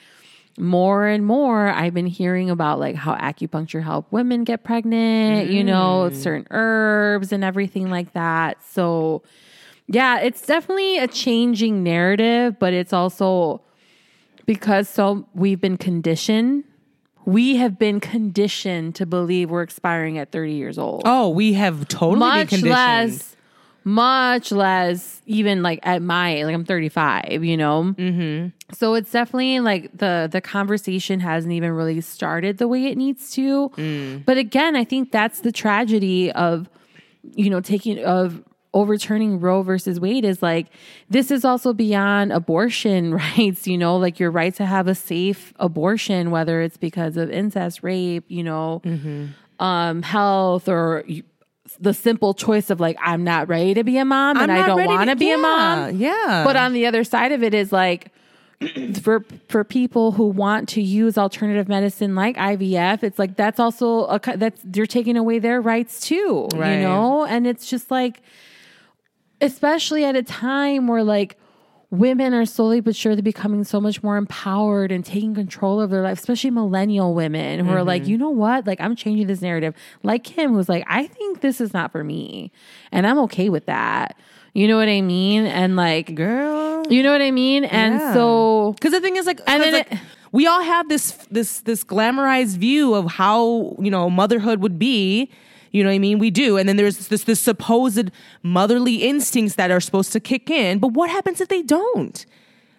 more and more I've been hearing about like how acupuncture help women get pregnant, you know, certain herbs and everything like that. So yeah, it's definitely a changing narrative, but it's also because so we've been conditioned. We have been conditioned to believe we're expiring at 30 years old. Oh, we have totally been much conditioned. less, much less, even like at my like I'm 35, you know. Mm-hmm. So it's definitely like the the conversation hasn't even really started the way it needs to. Mm. But again, I think that's the tragedy of you know taking of overturning Roe versus Wade is like this is also beyond abortion rights, you know, like your right to have a safe abortion, whether it's because of incest, rape, you know, Mm-hmm. um, health, or the simple choice of like I'm not ready to be a mom and I'm I don't want to be a mom. Yeah. But on the other side of it is like for for people who want to use alternative medicine like IVF, it's like that's also a that's you're taking away their rights too, Right. you know? And it's just like especially at a time where like women are slowly but surely becoming so much more empowered and taking control of their life, especially millennial women who are Mm-hmm. like, you know what? Like, I'm changing this narrative. Like Kim, who's like, I think this is not for me. And I'm okay with that. You know what I mean? And like, girl. you know what I mean? And Yeah. so, Because the thing is, like, And then like, it- we all have this this this glamorized view of how you know motherhood would be. You know what I mean? We do, and then there's this this supposed motherly instincts that are supposed to kick in. But what happens if they don't?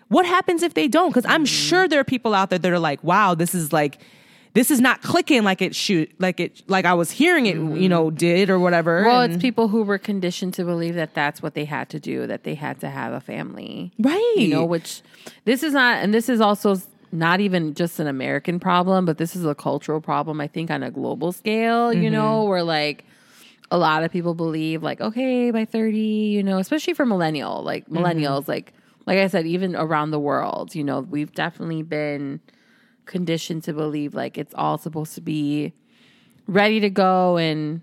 What happens if they don't? Because. I'm sure there are people out there that are like, "Wow, this is like." This is not clicking like it should, like it, like I was hearing it, you know, did or whatever. Mm-hmm. well, and- it's people who were conditioned to believe that that's what they had to do, that they had to have a family. right, you know which this is not and this is also not even just an american problem but this is a cultural problem i think on a global scale you know where like a lot of people believe like okay by 30 you know especially for millennial like millennials like like i said even around the world you know we've definitely been conditioned to believe like it's all supposed to be ready to go and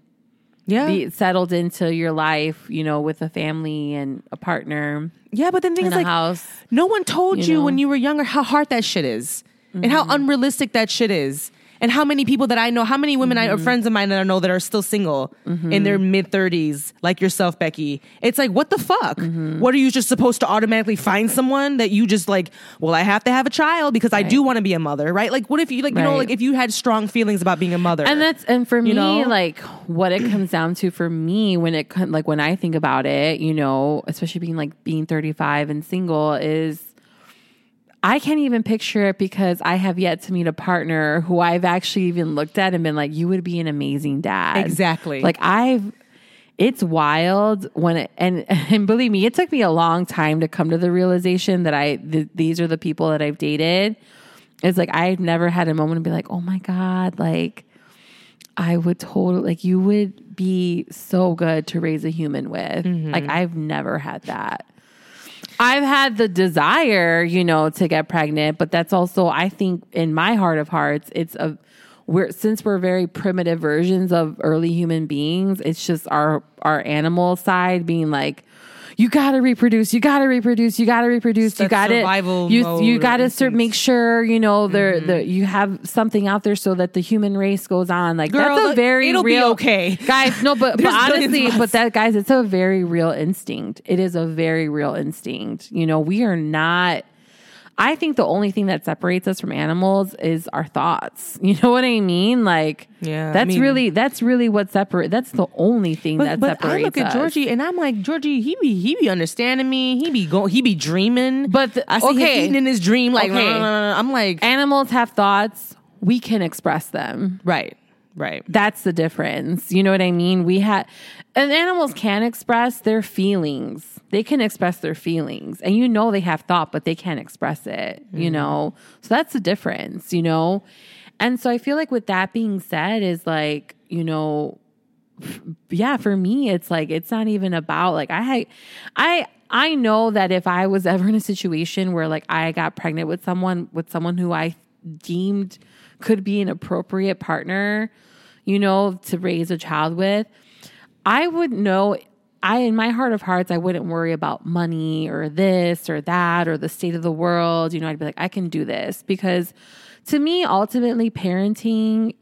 yeah, be settled into your life you know with a family and a partner yeah. But then things in like house No one told you, You know? Mm-hmm. when you were younger how hard that shit is and how unrealistic that shit is. And how many people that I know, how many women I, Mm-hmm. or friends of mine that I know that are still single in their mid 30s, like yourself, Becky. It's like, what the fuck? Mm-hmm. What are you just supposed to automatically find someone that you just like, well, I have to have a child because I do want to be a mother, right? Like, what if you, like, you know, like if you had strong feelings about being a mother? And that's and for me, know? like what it comes down to for me when it like when I think about it, you know, especially being like being 35 and single is I can't even picture it because I have yet to meet a partner who I've actually even looked at and been like, you would be an amazing dad. Exactly. Like I've it's wild when it and and believe me, it took me a long time to come to the realization that I th- these are the people that I've dated. It's like I've never had a moment to be like, oh my god, like I would totally like you would be so good to raise a human with. Mm-hmm. Like I've never had that. I've had the desire, you know, to get pregnant, but that's also I think in my heart of hearts, it's a we're since we're very primitive versions of early human beings, it's just our our animal side being like you got to reproduce, you got to reproduce, you got to reproduce, you got to survival you you got to instinct. make sure, you know, there the you have something out there so that the human race goes on. Like Girl, that's a very it'll be real okay. Guys, no, but, but honestly, but that guys, it's a very real instinct. It is a very real instinct. You know, we are not I think the only thing that separates us from animals is our thoughts. You know what I mean? Like, Yeah, I that's mean- really that's really what separate. That's the only thing that but, but separates I look at us. Georgie and I'm like, Georgie, he be he be understanding me. He be going, he be dreaming. But the- I see okay. him eating in his dream. Like, Okay. "Uh," I'm like, Animals have thoughts. We can express them. right, right. That's the difference. You know what I mean? We had, and animals can express their feelings. They can express their feelings, and you know they have thought, but they can't express it. You mm. know, so that's the difference. You know, and so I feel like with that being said, is like you know, yeah, for me, it's like it's not even about like I, I. I know that if I was ever in a situation where like I got pregnant with someone with someone who I deemed could be an appropriate partner, you know, to raise a child with, I would know I, in my heart of hearts, I wouldn't worry about money or this or that or the state of the world. You know, I'd be like, I can do this because to me, ultimately, parenting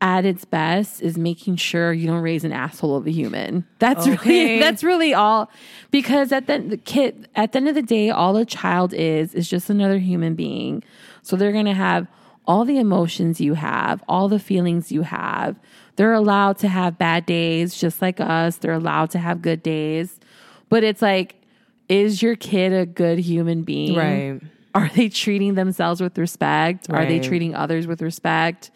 at its best is making sure you don't raise an asshole of a human. That's Okay. really that's really all because at the, the kid at the end of the day all a child is is just another human being. So they're going to have all the emotions you have, all the feelings you have. They're allowed to have bad days just like us. They're allowed to have good days. But it's like is your kid a good human being? Right. Are they treating themselves with respect? Are they treating others with respect?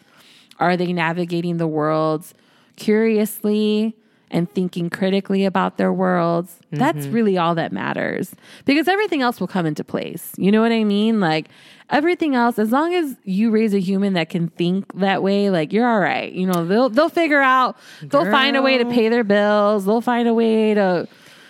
Are they navigating the world curiously and thinking critically about their worlds? That's Mm-hmm. really all that matters because everything else will come into place. You know what I mean? Like everything else, as long as you raise a human that can think that way, like you're all right. You know, they'll they'll figure out, they'll find a way to pay their bills, they'll find a way to,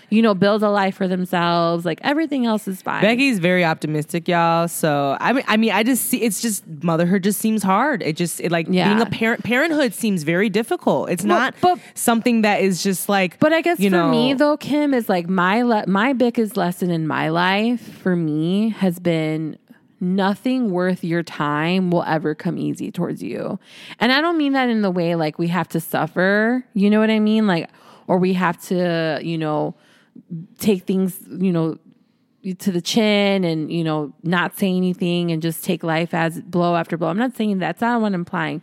you know, build a life for themselves. Like everything else is fine. Becky's very optimistic, y'all. So I mean, I mean, I just see it's just motherhood just seems hard. It just it like Yeah. being a parent. Parenthood seems very difficult. It's not but- something that is just like. But I guess you for know, me though, Kim is like my le- my biggest lesson in my life for me has been nothing worth your time will ever come easy towards you. And I don't mean that in the way like we have to suffer, you know what I mean? Like or we have to, you know, take things, you know, to the chin and, you know, not say anything and just take life as blow after blow. I'm not saying that's not what I'm implying.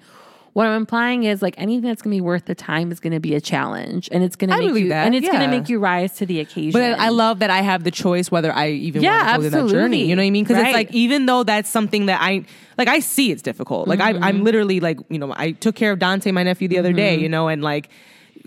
What I'm implying is like anything that's gonna be worth the time is gonna be a challenge, and it's gonna I make you that, and it's gonna make you rise to the occasion. But I love that I have the choice whether I even Yeah, want to go through that journey. You know what I mean? Because Right. it's like even though that's something that I like, I see it's difficult. Like Mm-hmm. I, I'm literally like, you know, I took care of Dante, my nephew, the other day. You know, and like.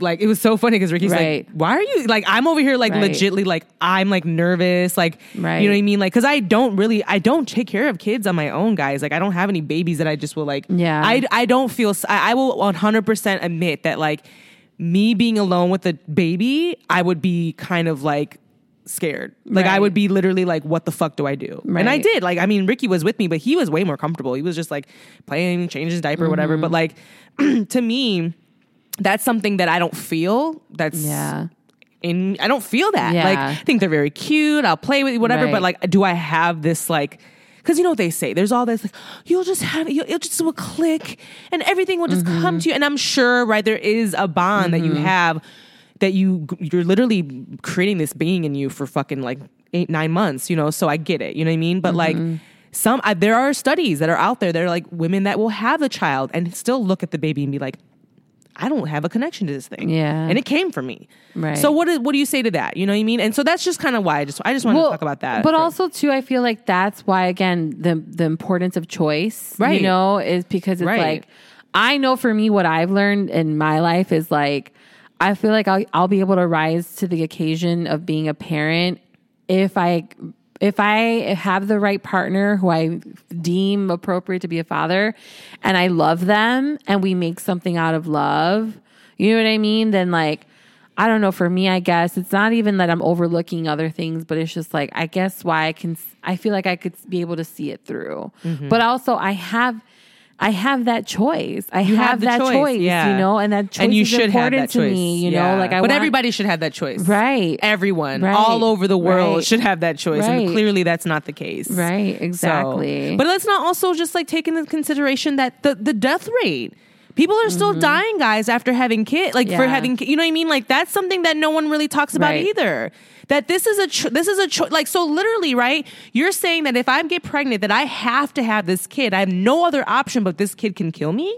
Like it was so funny because Ricky's Right. like, "Why are you like?" I'm over here like Right. legitly like I'm like nervous, like Right. you know what I mean, like because I don't really I don't take care of kids on my own, guys. Like I don't have any babies that I just will like. Yeah. I I don't feel I will 100 percent admit that like me being alone with the baby, I would be kind of like scared. Like I would be literally like, what the fuck do I do? And I did. Like, I mean, Ricky was with me, but he was way more comfortable. He was just like playing, changing his diaper, whatever. Mm-hmm. But like to me, that's something that I don't feel. That's yeah, in I don't feel that. Yeah. Like I think they're very cute. I'll play with you, whatever. Right. But like, do I have this like? Because you know what they say. There's all this like you'll just have you'll, you'll just a click and everything will just Mm-hmm. come to you. And I'm sure right there is a bond that you have that you you're literally creating this being in you for fucking like eight nine months. You know, so I get it. You know what I mean? But Mm-hmm. like. Some I, there are studies that are out there that are like women that will have a child and still look at the baby and be like, I don't have a connection to this thing. Yeah. And it came from me. Right. So what do, what do you say to that? You know what I mean? And so that's just kind of why I just I just want to talk about that. But for- also too, I feel like that's why again the the importance of choice, Right. You know, is because it's Right. like I know for me what I've learned in my life is like I feel like I'll I'll be able to rise to the occasion of being a parent if I if I have the right partner who I deem appropriate to be a father and I love them and we make something out of love, you know what I mean? Then like I don't know. For me, I guess it's not even that I'm overlooking other things, but it's just like I guess why I can. I feel like I could be able to see it through, Mm-hmm. but also I have, I have that choice. I have, have that choice, choice, yeah. you know, and that choice and you is should have important that to choice. me. You Yeah. know, like I but want, everybody should have that choice. right, Everyone Right. all over the world Right. should have that choice. Right. And clearly that's not the case. right, So- exactly. but let's not also just like take into consideration that the, the death rate. People are still dying, guys, after having kids. Like for Mm-hmm. Having, you know what I mean? Like that's something that no one really talks about either. That this is a cho- this is a cho- like so literally, right? You're saying that if I get pregnant, that I have to have this kid. I have no other option, but this kid can kill me.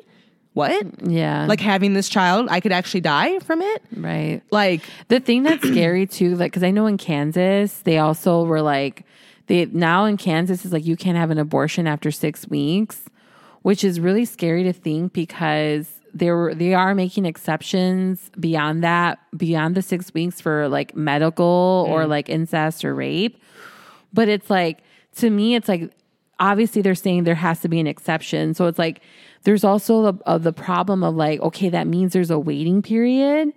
What? yeah, Like having this child, I could actually die from it. right. Like The thing that's scary too, like, because I know in Kansas, they also were like, they now in Kansas is like you can't have an abortion after six weeks, which is really scary to think because they were they are making exceptions beyond that, beyond the six weeks for like medical or like incest or rape. But it's like to me, it's like obviously they're saying there has to be an exception. So it's like there's also the, uh, the problem of like okay, that means there's a waiting period,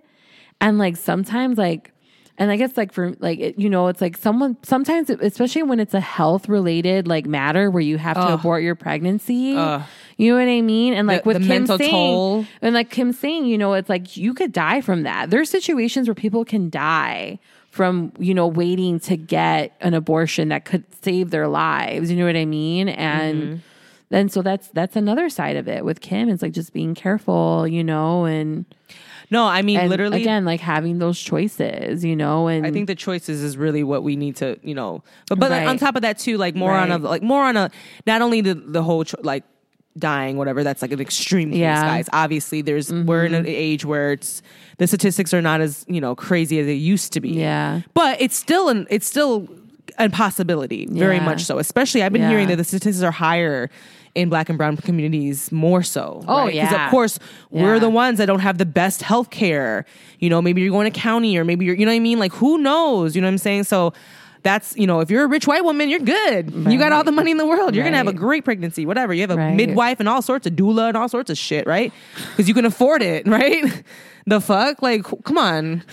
and like sometimes like. And I guess like for like it, you know it's like someone sometimes especially when it's a health related like matter where you have to abort your pregnancy You know what I mean? And like The- with the Kim mental saying, toll. and like Kim saying, you know, it's like you could die from that. There's situations where people can die from, you know, waiting to get an abortion that could save their lives. You know what I mean? And Mm-hmm. then so that's that's another side of it with Kim. It's like just being careful, you know, and, No, I mean and literally. again, like having those choices, you know, and I think the choices is really what we need to, you know. But but Right. on top of that too, like more on a like more on a not only the the whole tr- like dying whatever that's like an extreme case Yeah. Mm-hmm. guys obviously there's we're in an age where it's the statistics are not as you know crazy as they used to be Yeah. but it's still an it's still a possibility very Yeah. much so especially i've been Yeah. hearing that the statistics are higher in black and brown communities more so Oh, because yeah. of course we're the ones that don't have the best health care you know maybe you're going to county or maybe you're you know what i mean like who knows you know what i'm saying so that's you know if you're a rich white woman you're good. You got all the money in the world. You're gonna have a great pregnancy whatever. You have a Right. midwife and all sorts of doula and all sorts of shit right? Because you can afford it right? The fuck? Like come on.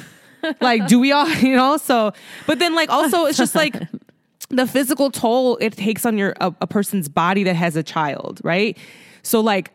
Like do we all you know? So but then like also it's just like the physical toll it takes on your a, a person's body that has a child right? So like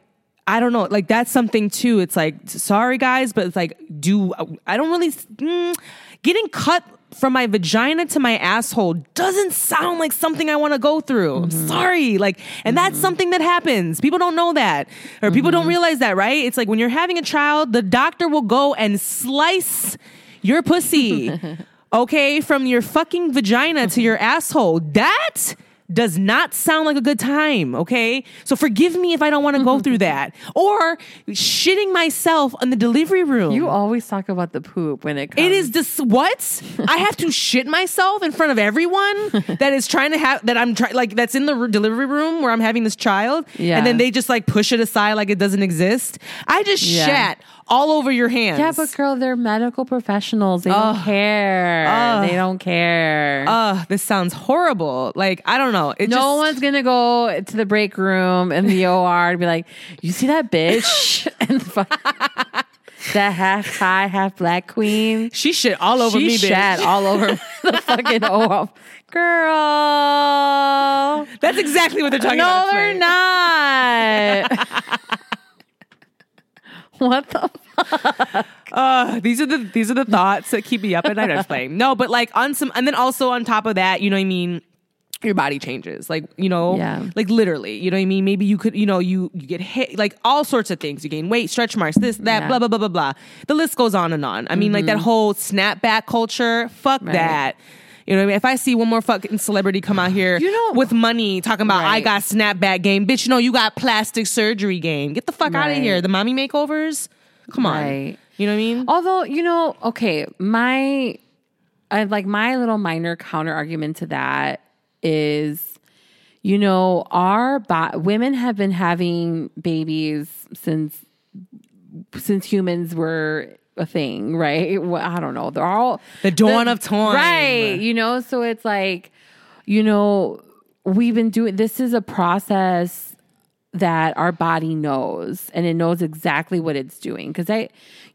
i don't know. Like that's something too. It's like sorry guys but it's like do i don't really mm, getting cut from my vagina to my asshole doesn't sound like something I want to go through. I'm mm-hmm. sorry. Like, and that's mm-hmm. something that happens. People don't know that, or people don't mm-hmm. realize that, right? It's like when you're having a child, the doctor will go and slice your pussy, okay, from your fucking vagina to your asshole. That does not sound like a good time, okay? So forgive me if I don't want to go mm-hmm. through that. Or shitting myself in the delivery room. you always talk about the poop when it comes. It is this what? I have to shit myself in front of everyone that is trying to have that I'm trying like that's in the r- delivery room where I'm having this child, Yeah. and then they just like push it aside like it doesn't exist. I just Yeah. shat all over your hands. Yeah, but girl, they're medical professionals. They don't care. they don't care. Ugh, this sounds horrible. Like I don't know. It no just, one's gonna go to the break room in the OR and be like, "You see that bitch and the that half Thai, half black queen? She shit all over she me, bitch. shat all over the fucking OR, girl." That's exactly what they're talking no, about. No, they're not. what the? Uh, these are the these are the thoughts that keep me up at night. I'm playing. No, but like on some, and then also on top of that, you know what I mean. Your body changes, like you know, Yeah. like literally, you know what I mean. Maybe you could, you know, you you get hit, like all sorts of things. You gain weight, stretch marks, this, that, Yeah. Mm-hmm. blah blah blah blah blah. The list goes on and on. I mean, like that whole snapback culture. Fuck Right. that. You know what I mean? If I see one more fucking celebrity come out here, You know- with money talking about I got snapback game, bitch. No, you got plastic surgery game. Get the fuck out of here. The mommy makeovers. Come on. You know what I mean? Although, you know, okay, my I like my little minor counter argument to that is you know, our bo- women have been having babies since since humans were a thing, right? Well, I don't know. They're all The dawn of time. Right. You know, so it's like, you know, we've been doing this is a process that our body knows and it knows exactly what it's doing because i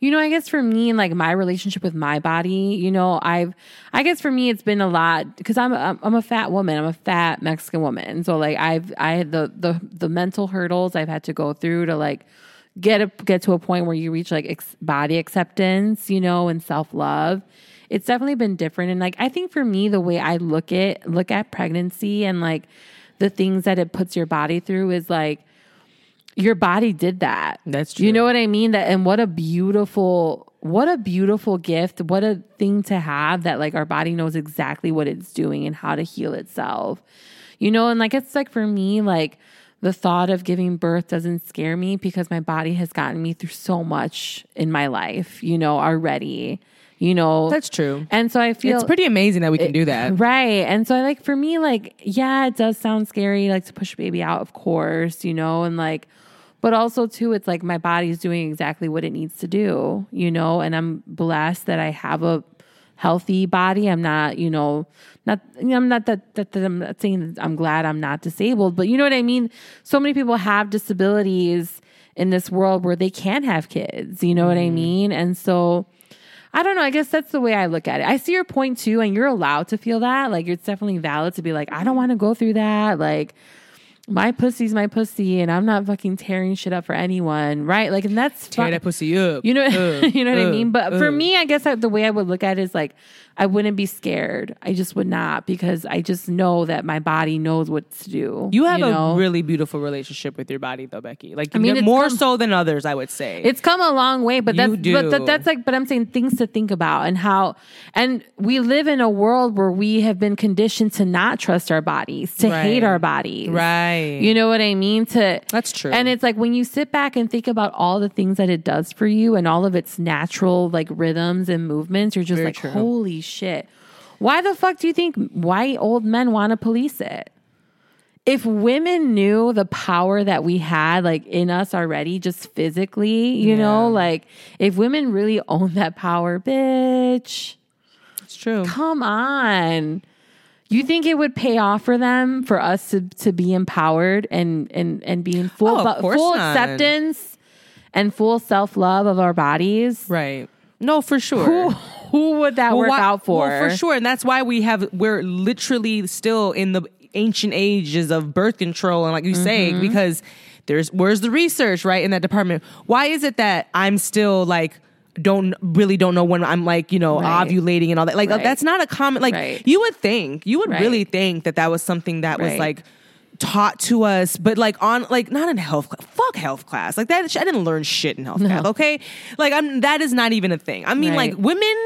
you know i guess for me and like my relationship with my body you know i've i guess for me it's been a lot because i'm a, i'm a fat woman. I'm a fat mexican woman. So like i've i had the the the mental hurdles i've had to go through to like get a, get to a point where you reach like ex- body acceptance you know and self-love. It's definitely been different. And like i think for me the way i look at look at pregnancy and like the things that it puts your body through is like your body did that. That's true. You know what I mean? That and what a beautiful what a beautiful gift. What a thing to have that like our body knows exactly what it's doing and how to heal itself. You know, and like it's like for me like the thought of giving birth doesn't scare me because my body has gotten me through so much in my life, you know, already. You know. That's true. And so I feel It's pretty amazing that we can do that. Right. And so I like for me, like, yeah, it does sound scary, like to push a baby out, of course, you know, and like but also too, it's like my body's doing exactly what it needs to do, you know, and I'm blessed that I have a healthy body. I'm not, you know, not you know, I'm not that, that, that I'm not saying that I'm glad I'm not disabled, but you know what I mean? So many people have disabilities in this world where they can't have kids, you know what I mm-hmm. mean? And so I don't know. I guess that's the way I look at it. I see your point too, and you're allowed to feel that. Like, it's definitely valid to be like, I don't mm-hmm. want to go through that. Like, my pussy's my pussy, and I'm not fucking tearing shit up for anyone, right? Like, and that's Tear that pussy up. You know, Uh, you know what I uh, mean. But for uh. me, I guess I, the way I would look at it is like I wouldn't be scared. I just would not because I just know that my body knows what to do. You have know? a really beautiful relationship with your body, though, Becky. Like, I mean, more come- so than others, I would say. It's come a long way, but You that's but that, that's like but I'm saying things to think about and how and we live in a world where we have been conditioned to not trust our bodies, to hate our bodies. Right. You know what I mean? To That's true. And it's like when you sit back and think about all the things that it does for you and all of its natural like rhythms and movements, you're just Very like, true. holy shit. Why the fuck do you think white old men want to police it? if women knew the power that we had like in us already just physically you know like if women really own that power bitch it's true. come on you think it would pay off for them for us to, to be empowered and and and be in full Oh, full not. acceptance and full self-love of our bodies Right. No, for sure. who, who would that work why- out for Well, for sure, and that's why we have we're literally still in the ancient ages of birth control, and like you Mm-hmm. say, because there's where's the research right in that department? Why is it that I'm still like don't really don't know when I'm like you know Right. ovulating and all that? Like Right. that's not a common like Right. you would think you would really think that that was something that was like taught to us, but like on like not in health class. Fuck health class. Like that. I didn't learn shit in health class. Okay, like I'm that is not even a thing. I mean, like women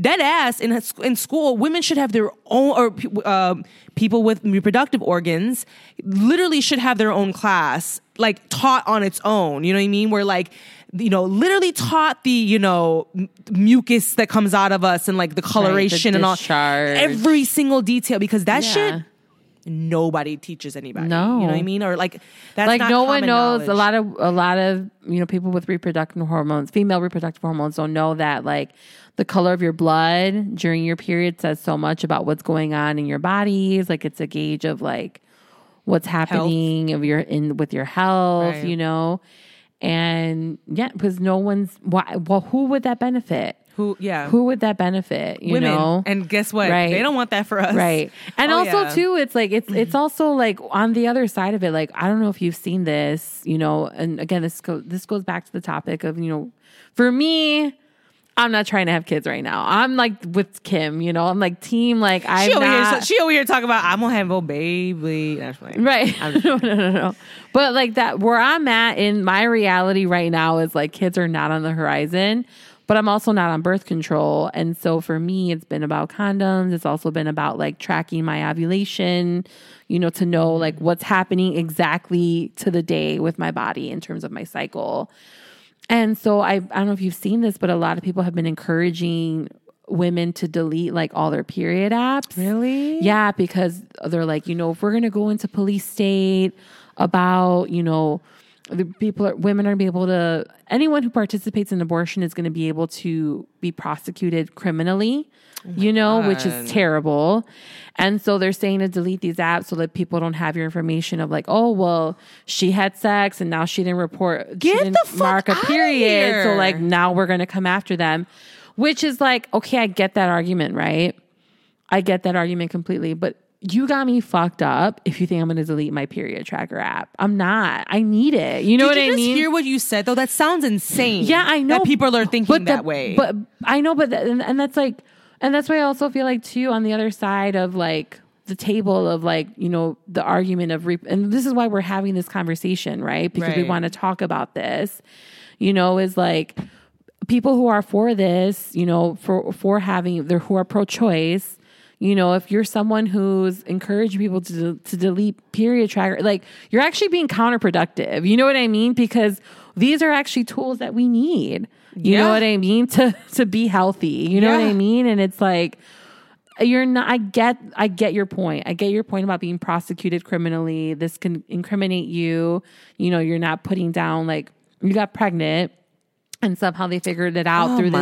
dead ass in in school. Women should have their own or um, people with reproductive organs literally should have their own class, like taught on its own. You know what I mean? Where like you know, literally taught the, you know, m- mucus that comes out of us and like the coloration and all every single detail because that Yeah. shit nobody teaches anybody. No. You know what I mean? Or like that's like not no one knows a lot of a lot of you know people with reproductive hormones female reproductive hormones don't know that like the color of your blood during your period says so much about what's going on in your bodies like it's a gauge of like what's happening of your in with your health Right. you know and yeah because no one's why well who would that benefit who yeah. who would that benefit you women. know And guess what? Right. They don't want that for us. right and Oh, also yeah. too it's like it's it's mm-hmm. also like on the other side of it like i don't know if you've seen this you know and again this goes this goes back to the topic of you know for me i'm not trying to have kids right now i'm like with kim you know i'm like team like i'm She over, not here, she over here talking about I'm gonna have a baby. That's funny. Right. no, no, no, no. But like that, where I'm at in my reality right now is like kids are not on the horizon, but I'm also not on birth control. And so for me, it's been about condoms. It's also been about like tracking my ovulation, you know, to know like what's happening exactly to the day with my body in terms of my cycle. And so I, I don't know if you've seen this, but a lot of people have been encouraging women to delete like all their period apps. Really? Yeah, because they're like, you know, if we're gonna go into police state about, you know, the people are, women are gonna be able to anyone who participates in abortion is gonna be able to be prosecuted criminally, oh you know, which is terrible. And so they're saying to delete these apps so that people don't have your information of like, oh well, she had sex and now she didn't report Get didn't the fuck mark a period. So like now we're gonna come after them. Which is like, okay, I get that argument, right? I get that argument completely, but you got me fucked up if you think I'm going to delete my period tracker app. I'm not. I need it. You know Did what you I just mean? hear what you said though? That sounds insane. yeah, I know that people are thinking but the- that way. But I know, but th- and, and that's like, and that's why I also feel like too on the other side of like the table of like you know the argument of re- and this is why we're having this conversation, right? Because we want to talk about this. You know, is like people who are for this, you know, for for having they're who are pro-choice. You know, if you're someone who's encouraging people to to delete period tracker, like you're actually being counterproductive. You know what I mean? Because these are actually tools that we need. You know what I mean? To to be healthy. You know what I mean? And it's like you're not I get I get your point. I get your point about being prosecuted criminally. This can incriminate you. You know, you're not putting down like you got pregnant and somehow they figured it out Oh through this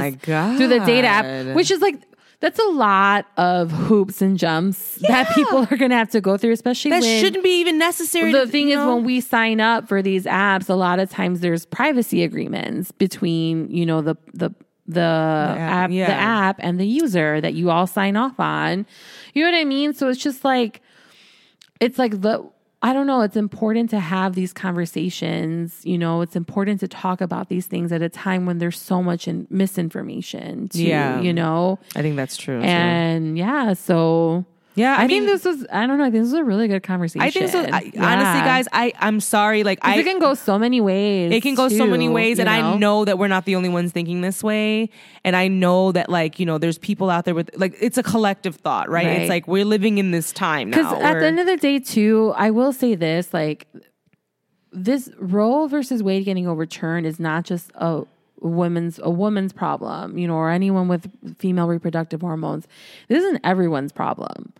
through the data app, which is like that's a lot of hoops and jumps that people are going to have to go through, especially that shouldn't be even necessary. the to- thing is know? when we sign up for these apps, a lot of times there's privacy agreements between you know the the the, app, yeah. the app and the user that you all sign off on. You know what I mean? So it's just like it's like the I don't know. It's important to have these conversations. You know, it's important to talk about these things at a time when there's so much in misinformation. Too, Yeah. you know, I think that's true. too. and yeah. So yeah, I, I, mean, think this was. I don't know. I think this was a really good conversation. I think so. I, Yeah. Honestly, guys, I I'm sorry. Like I it can go so many ways. it can go so many ways and i know that we're not the only ones thinking this way and i know that like you know there's people out there with like it's a collective thought right, Right. it's like we're living in this time Because at the end of the day, too, I will say this: like this Roe versus Wade getting overturned is not just a woman's a woman's problem, you know, or anyone with female reproductive hormones. This isn't everyone's problem.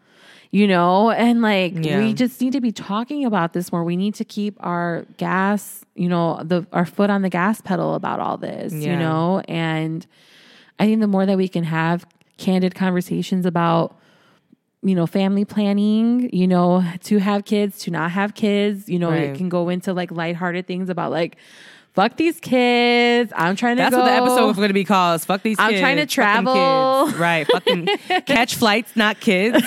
You know, and like Yeah. we just need to be talking about this more. We need to keep our gas, you know, the our foot on the gas pedal about all this, you know, and I think the more that we can have candid conversations about you know, family planning, you know, to have kids, to not have kids, you know, Right. it can go into like lighthearted things about like, fuck these kids. I'm trying to that's go. what the episode was going to be called fuck these I'm kids, trying to travel. kids. right fucking catch flights not kids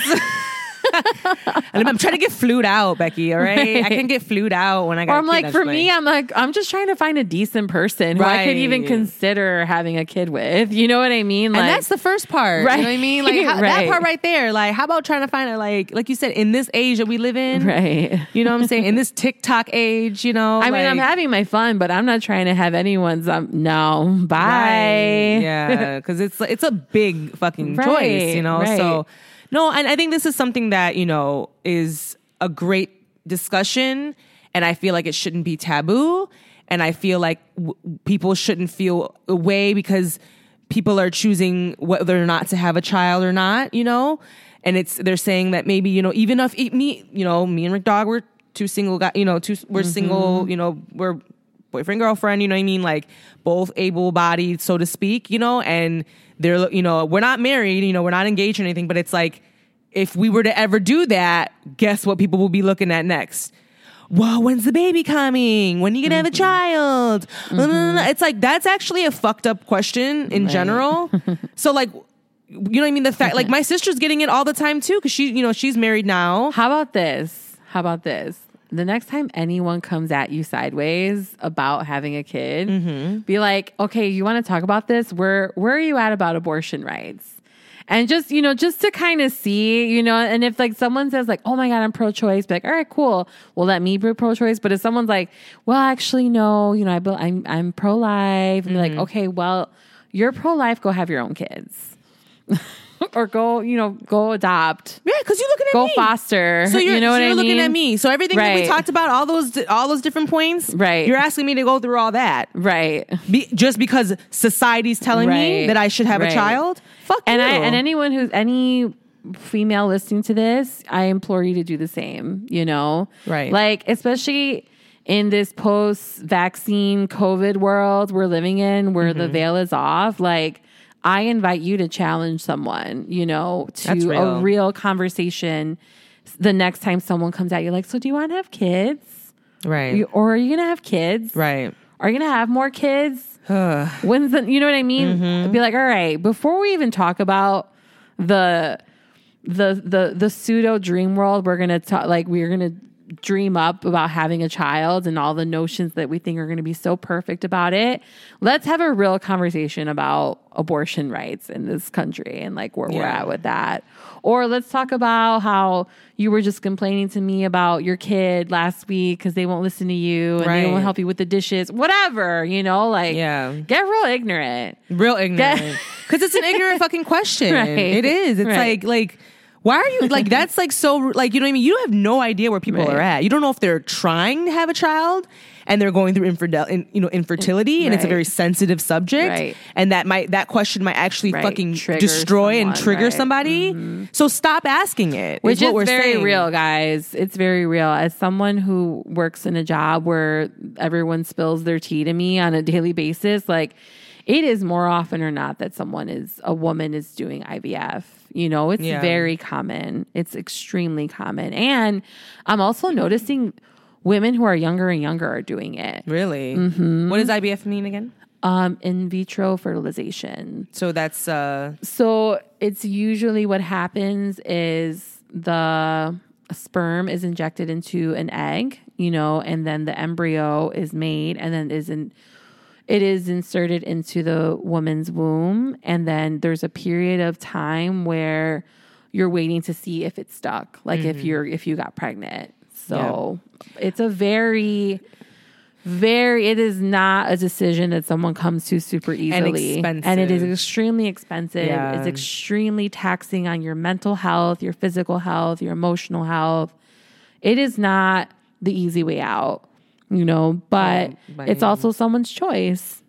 and I'm trying to get flued out, Becky. All right, I can get flued out when I got. Or I'm like, for me, I'm like, I'm just trying to find a decent person who I could even consider having a kid with. You know what I mean? Like, and that's the first part, Right. You know what I mean? Like how, that part right there. Like, how about trying to find a Like, like you said, in this age that we live in, right. You know what I'm saying? In this TikTok age, you know. I mean, I'm having my fun, but I'm not trying to have anyone's. Um, no, bye. Right. Yeah, because it's it's a big fucking choice, you know. right. So no, and I think this is something that you know is a great discussion, and I feel like it shouldn't be taboo, and I feel like w- people shouldn't feel away because people are choosing whether or not to have a child or not, you know. And it's they're saying that maybe you know even if it, me, you know, me and Rick Dog were two single guys, you know, two we're mm-hmm. single, you know, we're boyfriend girlfriend you know what i mean? Like both able bodied so to speak you know? And they're you know we're not married you know we're not engaged or anything but it's like if we were to ever do that guess what people will be looking at next well when's the baby coming when are you gonna have a child it's like that's actually a fucked up question in general so like you know what i mean the fact like my sister's getting it all the time too because she you know she's married now How about this? How about this? The next time anyone comes at you sideways about having a kid, Mm-hmm. be like, okay, you want to talk about this? Where where are you at about abortion rights? And just, you know, just to kind of see, you know, and if like someone says like, oh my God, I'm pro-choice, be like, all right, cool. Well, let me be pro-choice. But if someone's like, well, actually, no, you know, I, bel- I'm, I'm pro-life. And be Mm-hmm. like, okay, well, you're pro-life, go have your own kids. or go, you know, go adopt. yeah because you're looking at me. Go me. foster. So you're, you know so what you're I looking mean? at me. So everything that we talked about, all those all those different points, Right. You're asking me to go through all that, Right. Be, just because society's telling me that I should have Right. a child. Fuck And you. I and anyone who's any female listening to this, I implore you to do the same, you know? Right. Like especially in this post vaccine COVID world we're living in where Mm-hmm. the veil is off, like I invite you to challenge someone, you know, to That's a real. real conversation the next time someone comes at you like, "So do you want to have kids?" right, You- or are you going to have kids? right. Are you gonna have more kids? When's the you know what I mean? Mm-hmm. Be like, all right, before we even talk about the the the the pseudo dream world, we're gonna talk like we're gonna dream up about having a child and all the notions that we think are gonna be so perfect about it. Let's have a real conversation about abortion rights in this country and like where we're at with that. Or let's talk about how you were just complaining to me about your kid last week because they won't listen to you and they won't help you with the dishes, whatever, you know, like Yeah. get real ignorant. Real ignorant. Because it's an ignorant fucking question. Right. It is. It's Right. like like. Why are you like that's like so like you know what I mean? You have no idea where people Right. are at. You don't know if they're trying to have a child and they're going through infidel, in, you know, infertility, and it's a very sensitive subject, Right. and that might that question might actually Right. fucking Trigger destroy and trigger right. Mm-hmm. somebody. So stop asking it. Which is what is we're very saying. real, guys. It's very real. As someone who works in a job where everyone spills their tea to me on a daily basis, like it is more often or not that someone is a woman is doing IVF. You know, it's Yeah. very common. It's extremely common. And I'm also noticing women who are younger and younger are doing it. Really? Mm-hmm. What does IVF mean again? Um, in vitro fertilization. So that's uh So it's usually what happens is the sperm is injected into an egg, you know, and then the embryo is made and then is in it is inserted into the woman's womb. And then there's a period of time where you're waiting to see if it's stuck, like if mm-hmm. you're if you got pregnant. So it's a very very it is not a decision that someone comes to super easily. And it is extremely expensive. Yeah. it's extremely taxing on your mental health your physical health your emotional health. It is not the easy way out you know but by it's also someone's choice.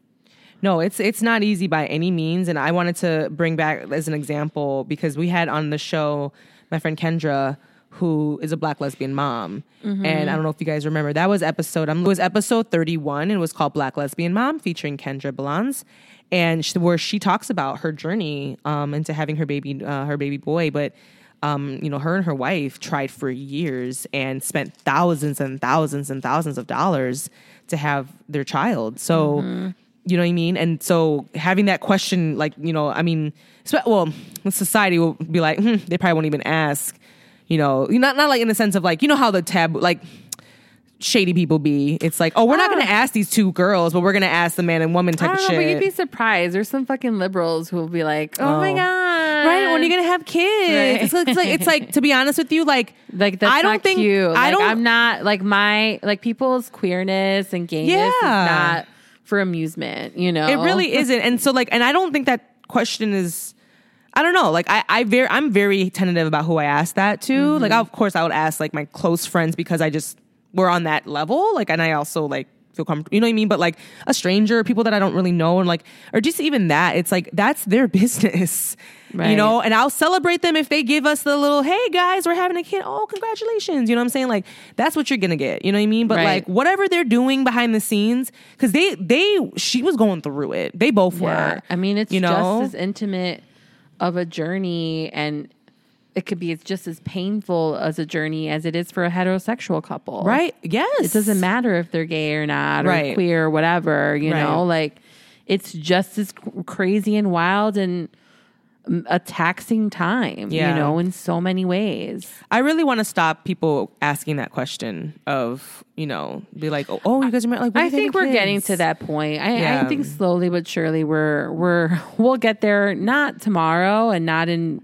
No, it's it's not easy by any means, and I wanted to bring back as an example because we had on the show my friend Kendra, who is a black lesbian mom, and I don't know if you guys remember that was episode um, it was episode thirty one, and it was called Black Lesbian Mom, featuring Kendra Balans, and she, where she talks about her journey um, into having her baby uh, her baby boy, but. Um, you know, her and her wife tried for years and spent thousands and thousands and thousands of dollars to have their child. So, you know what I mean? And so having that question, like, you know, I mean, well, society will be like, hmm, they probably won't even ask, you know, not, not like in the sense of like, you know how the tab, like, shady people be. It's like, oh, we're not Ah. going to ask these two girls, but we're going to ask the man and woman type I of know, shit. but you'd be surprised. There's some fucking liberals who will be like, "Oh, my Oh. god, Right when are you gonna have kids? Right. It's, like, it's like it's like to be honest with you, like Like that's I don't think cute. I don't. I'm not like my like people's queerness and gayness Yeah. is not for amusement. You know, It really isn't. And so like, and I don't think that question is. I don't know. Like I, I very, I'm very tentative about who I ask that to. Mm-hmm. Like, of course, I would ask like my close friends because I just we're on that level. Like, and I also like feel comfortable. You know what I mean? But like a stranger, people that I don't really know, and like, or just even that, it's like that's their business. You know, and I'll celebrate them if they give us the little, hey guys, we're having a kid. Oh, congratulations. You know what I'm saying? Like, that's what you're gonna get. You know what I mean? But Right. like whatever they're doing behind the scenes, because they they she was going through it. They both Yeah, were. I mean, it's you know? just as intimate of a journey, and it could be it's just as painful as a journey as it is for a heterosexual couple. right? Yes. It doesn't matter if they're gay or not, or Right. queer, or whatever. You Right. know, like it's just as crazy and wild and mm, a taxing time. Yeah. You know, in so many ways. I really want to stop people asking that question of you know be like oh, oh you guys are married like I think we're having getting to that point. I, I think slowly but surely we're we're we'll get there. Not tomorrow, and not in.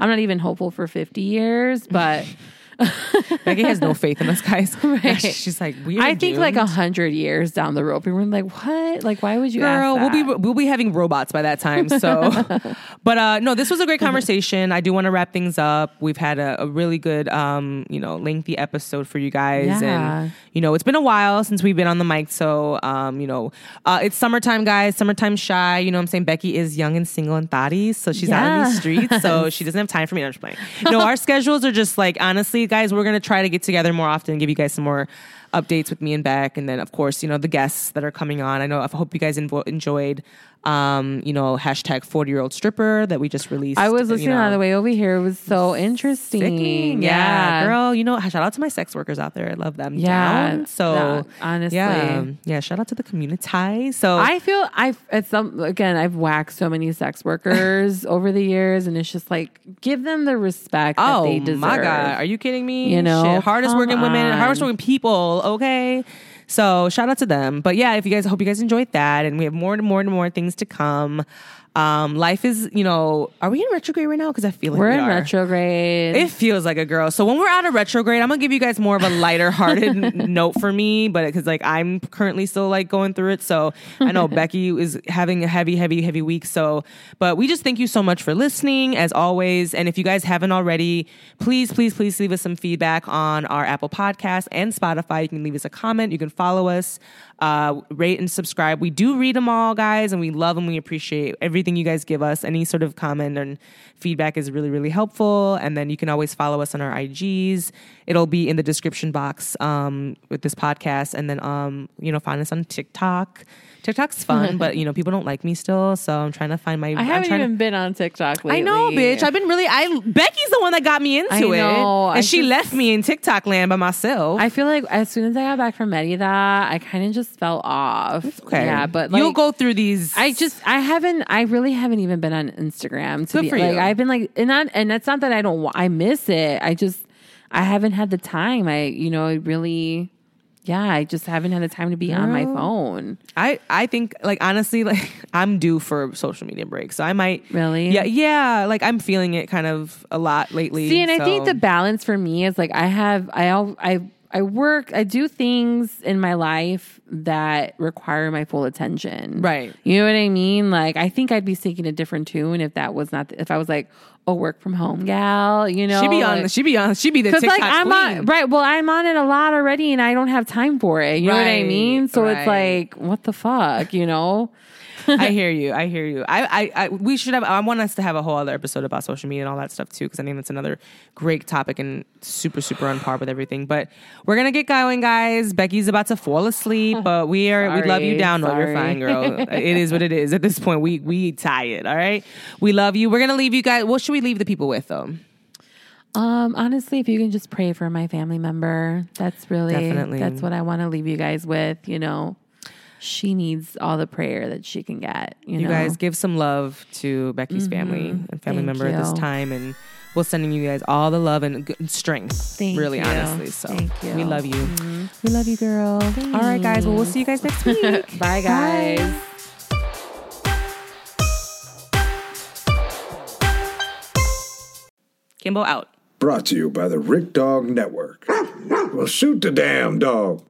I'm not even hopeful for 50 years, but Becky has no faith in us guys. Right. She's like we. Are I think like a hundred years down the road, we're like, what? Like, why would you Girl, we'll be we'll be having robots by that time. So, but uh, no, this was a great conversation. I do want to wrap things up. We've had a, a really good, um, you know, lengthy episode for you guys, Yeah. and you know, it's been a while since we've been on the mic. So, um, you know, uh, it's summertime, guys. Summertime shy. You know, what I'm saying Becky is young and single and thotty, so she's out in the streets. So she doesn't have time for me. No, I'm just playing. No, our schedules are just like honestly, guys. We're gonna try to get together more often, and give you guys some more updates with me and Beck, and then of course, you know, the guests that are coming on. I know. I hope you guys enjoyed, um, you know, hashtag forty year old stripper that we just released. I was you listening know. on the way over here. It was so interesting. Sickening. Yeah. girl. You know, shout out to my sex workers out there. I love them. Yeah. down. so Yeah, honestly. yeah, yeah. Shout out to the community. So I feel I've at some again I've whacked so many sex workers over the years, and it's just like give them the respect that oh they deserve. my god, are you kidding me? You know, Shit. hardest working women, hardest working people. Okay. So shout out to them. But yeah, if you guys, I hope you guys enjoyed that, and we have more and more and more things to come. Um, life is, you know, are we in retrograde right now? Because I feel like We're we in retrograde. It feels like a girl. So when we're out of retrograde, I'm gonna give you guys more of a lighter hearted note for me, but because like I'm currently still like going through it. So I know Becky is having a heavy, heavy, heavy week. So, but we just thank you so much for listening as always. And if you guys haven't already, please, please, please leave us some feedback on our Apple Podcast and Spotify. You can leave us a comment. You can follow us, uh, rate and subscribe. We do read them all, guys, and we love them. We appreciate everything you guys give us. Any sort of comment and feedback is really, really helpful. And then you can always follow us on our IGs. It'll be in the description box um, with this podcast. And then, um, you know, find us on TikTok. TikTok's fun, but you know, people don't like me still, so I'm trying to find my. I I'm haven't trying to- even been on TikTok lately. I know, bitch. I've been really. I Becky's the one that got me into I it, and I she just- left me in TikTok land by myself. I feel like as soon as I got back from Merida, I kind of just fell off. okay, Yeah, but like, you'll go through these. I just I haven't I really haven't even been on Instagram to Good be for like you. I've been like and not and that's not that I don't I miss it. I just I haven't had the time. I, you know, I really, yeah, I just haven't had the time to be on my phone. I I think like honestly like I'm due for a social media break, so I might Really? yeah yeah like I'm feeling it kind of a lot lately. See, and I think the balance for me is like I have I I I work I do things in my life that require my full attention. Right. You know what I mean? Like I think I'd be singing a different tune if that was not if I was like a work from home gal. You know, she be on like, she be on she be the TikTok like I'm queen. on right, well I'm on it a lot already, and I don't have time for it. You know what I mean? So it's like, what the fuck, you know? I hear you. I hear you. I, I, I, we should have. I want us to have a whole other episode about social media and all that stuff too, because I think that's another great topic and super, super on par with everything. But we're gonna get going, guys. Becky's about to fall asleep, but we are. we love you Sorry, down. No, you're fine, girl. it is what it is. At this point, we we tired. All right. We love you. We're gonna leave you guys. What should we leave the people with though? Um, honestly, if you can just pray for my family member, that's really Definitely. that's what I want to leave you guys with. You know, she needs all the prayer that she can get. You, You know, guys give some love to Becky's family and family Thank member at this time, and we're sending you guys all the love and good strength. Thank really, you. honestly. So Thank you. Mm-hmm. we love you. We love you, girl. All right, guys. Well, we'll see you guys next week. Bye, guys. Kimbo out. Brought to you by the Rick Dog Network. Well, shoot the damn dog.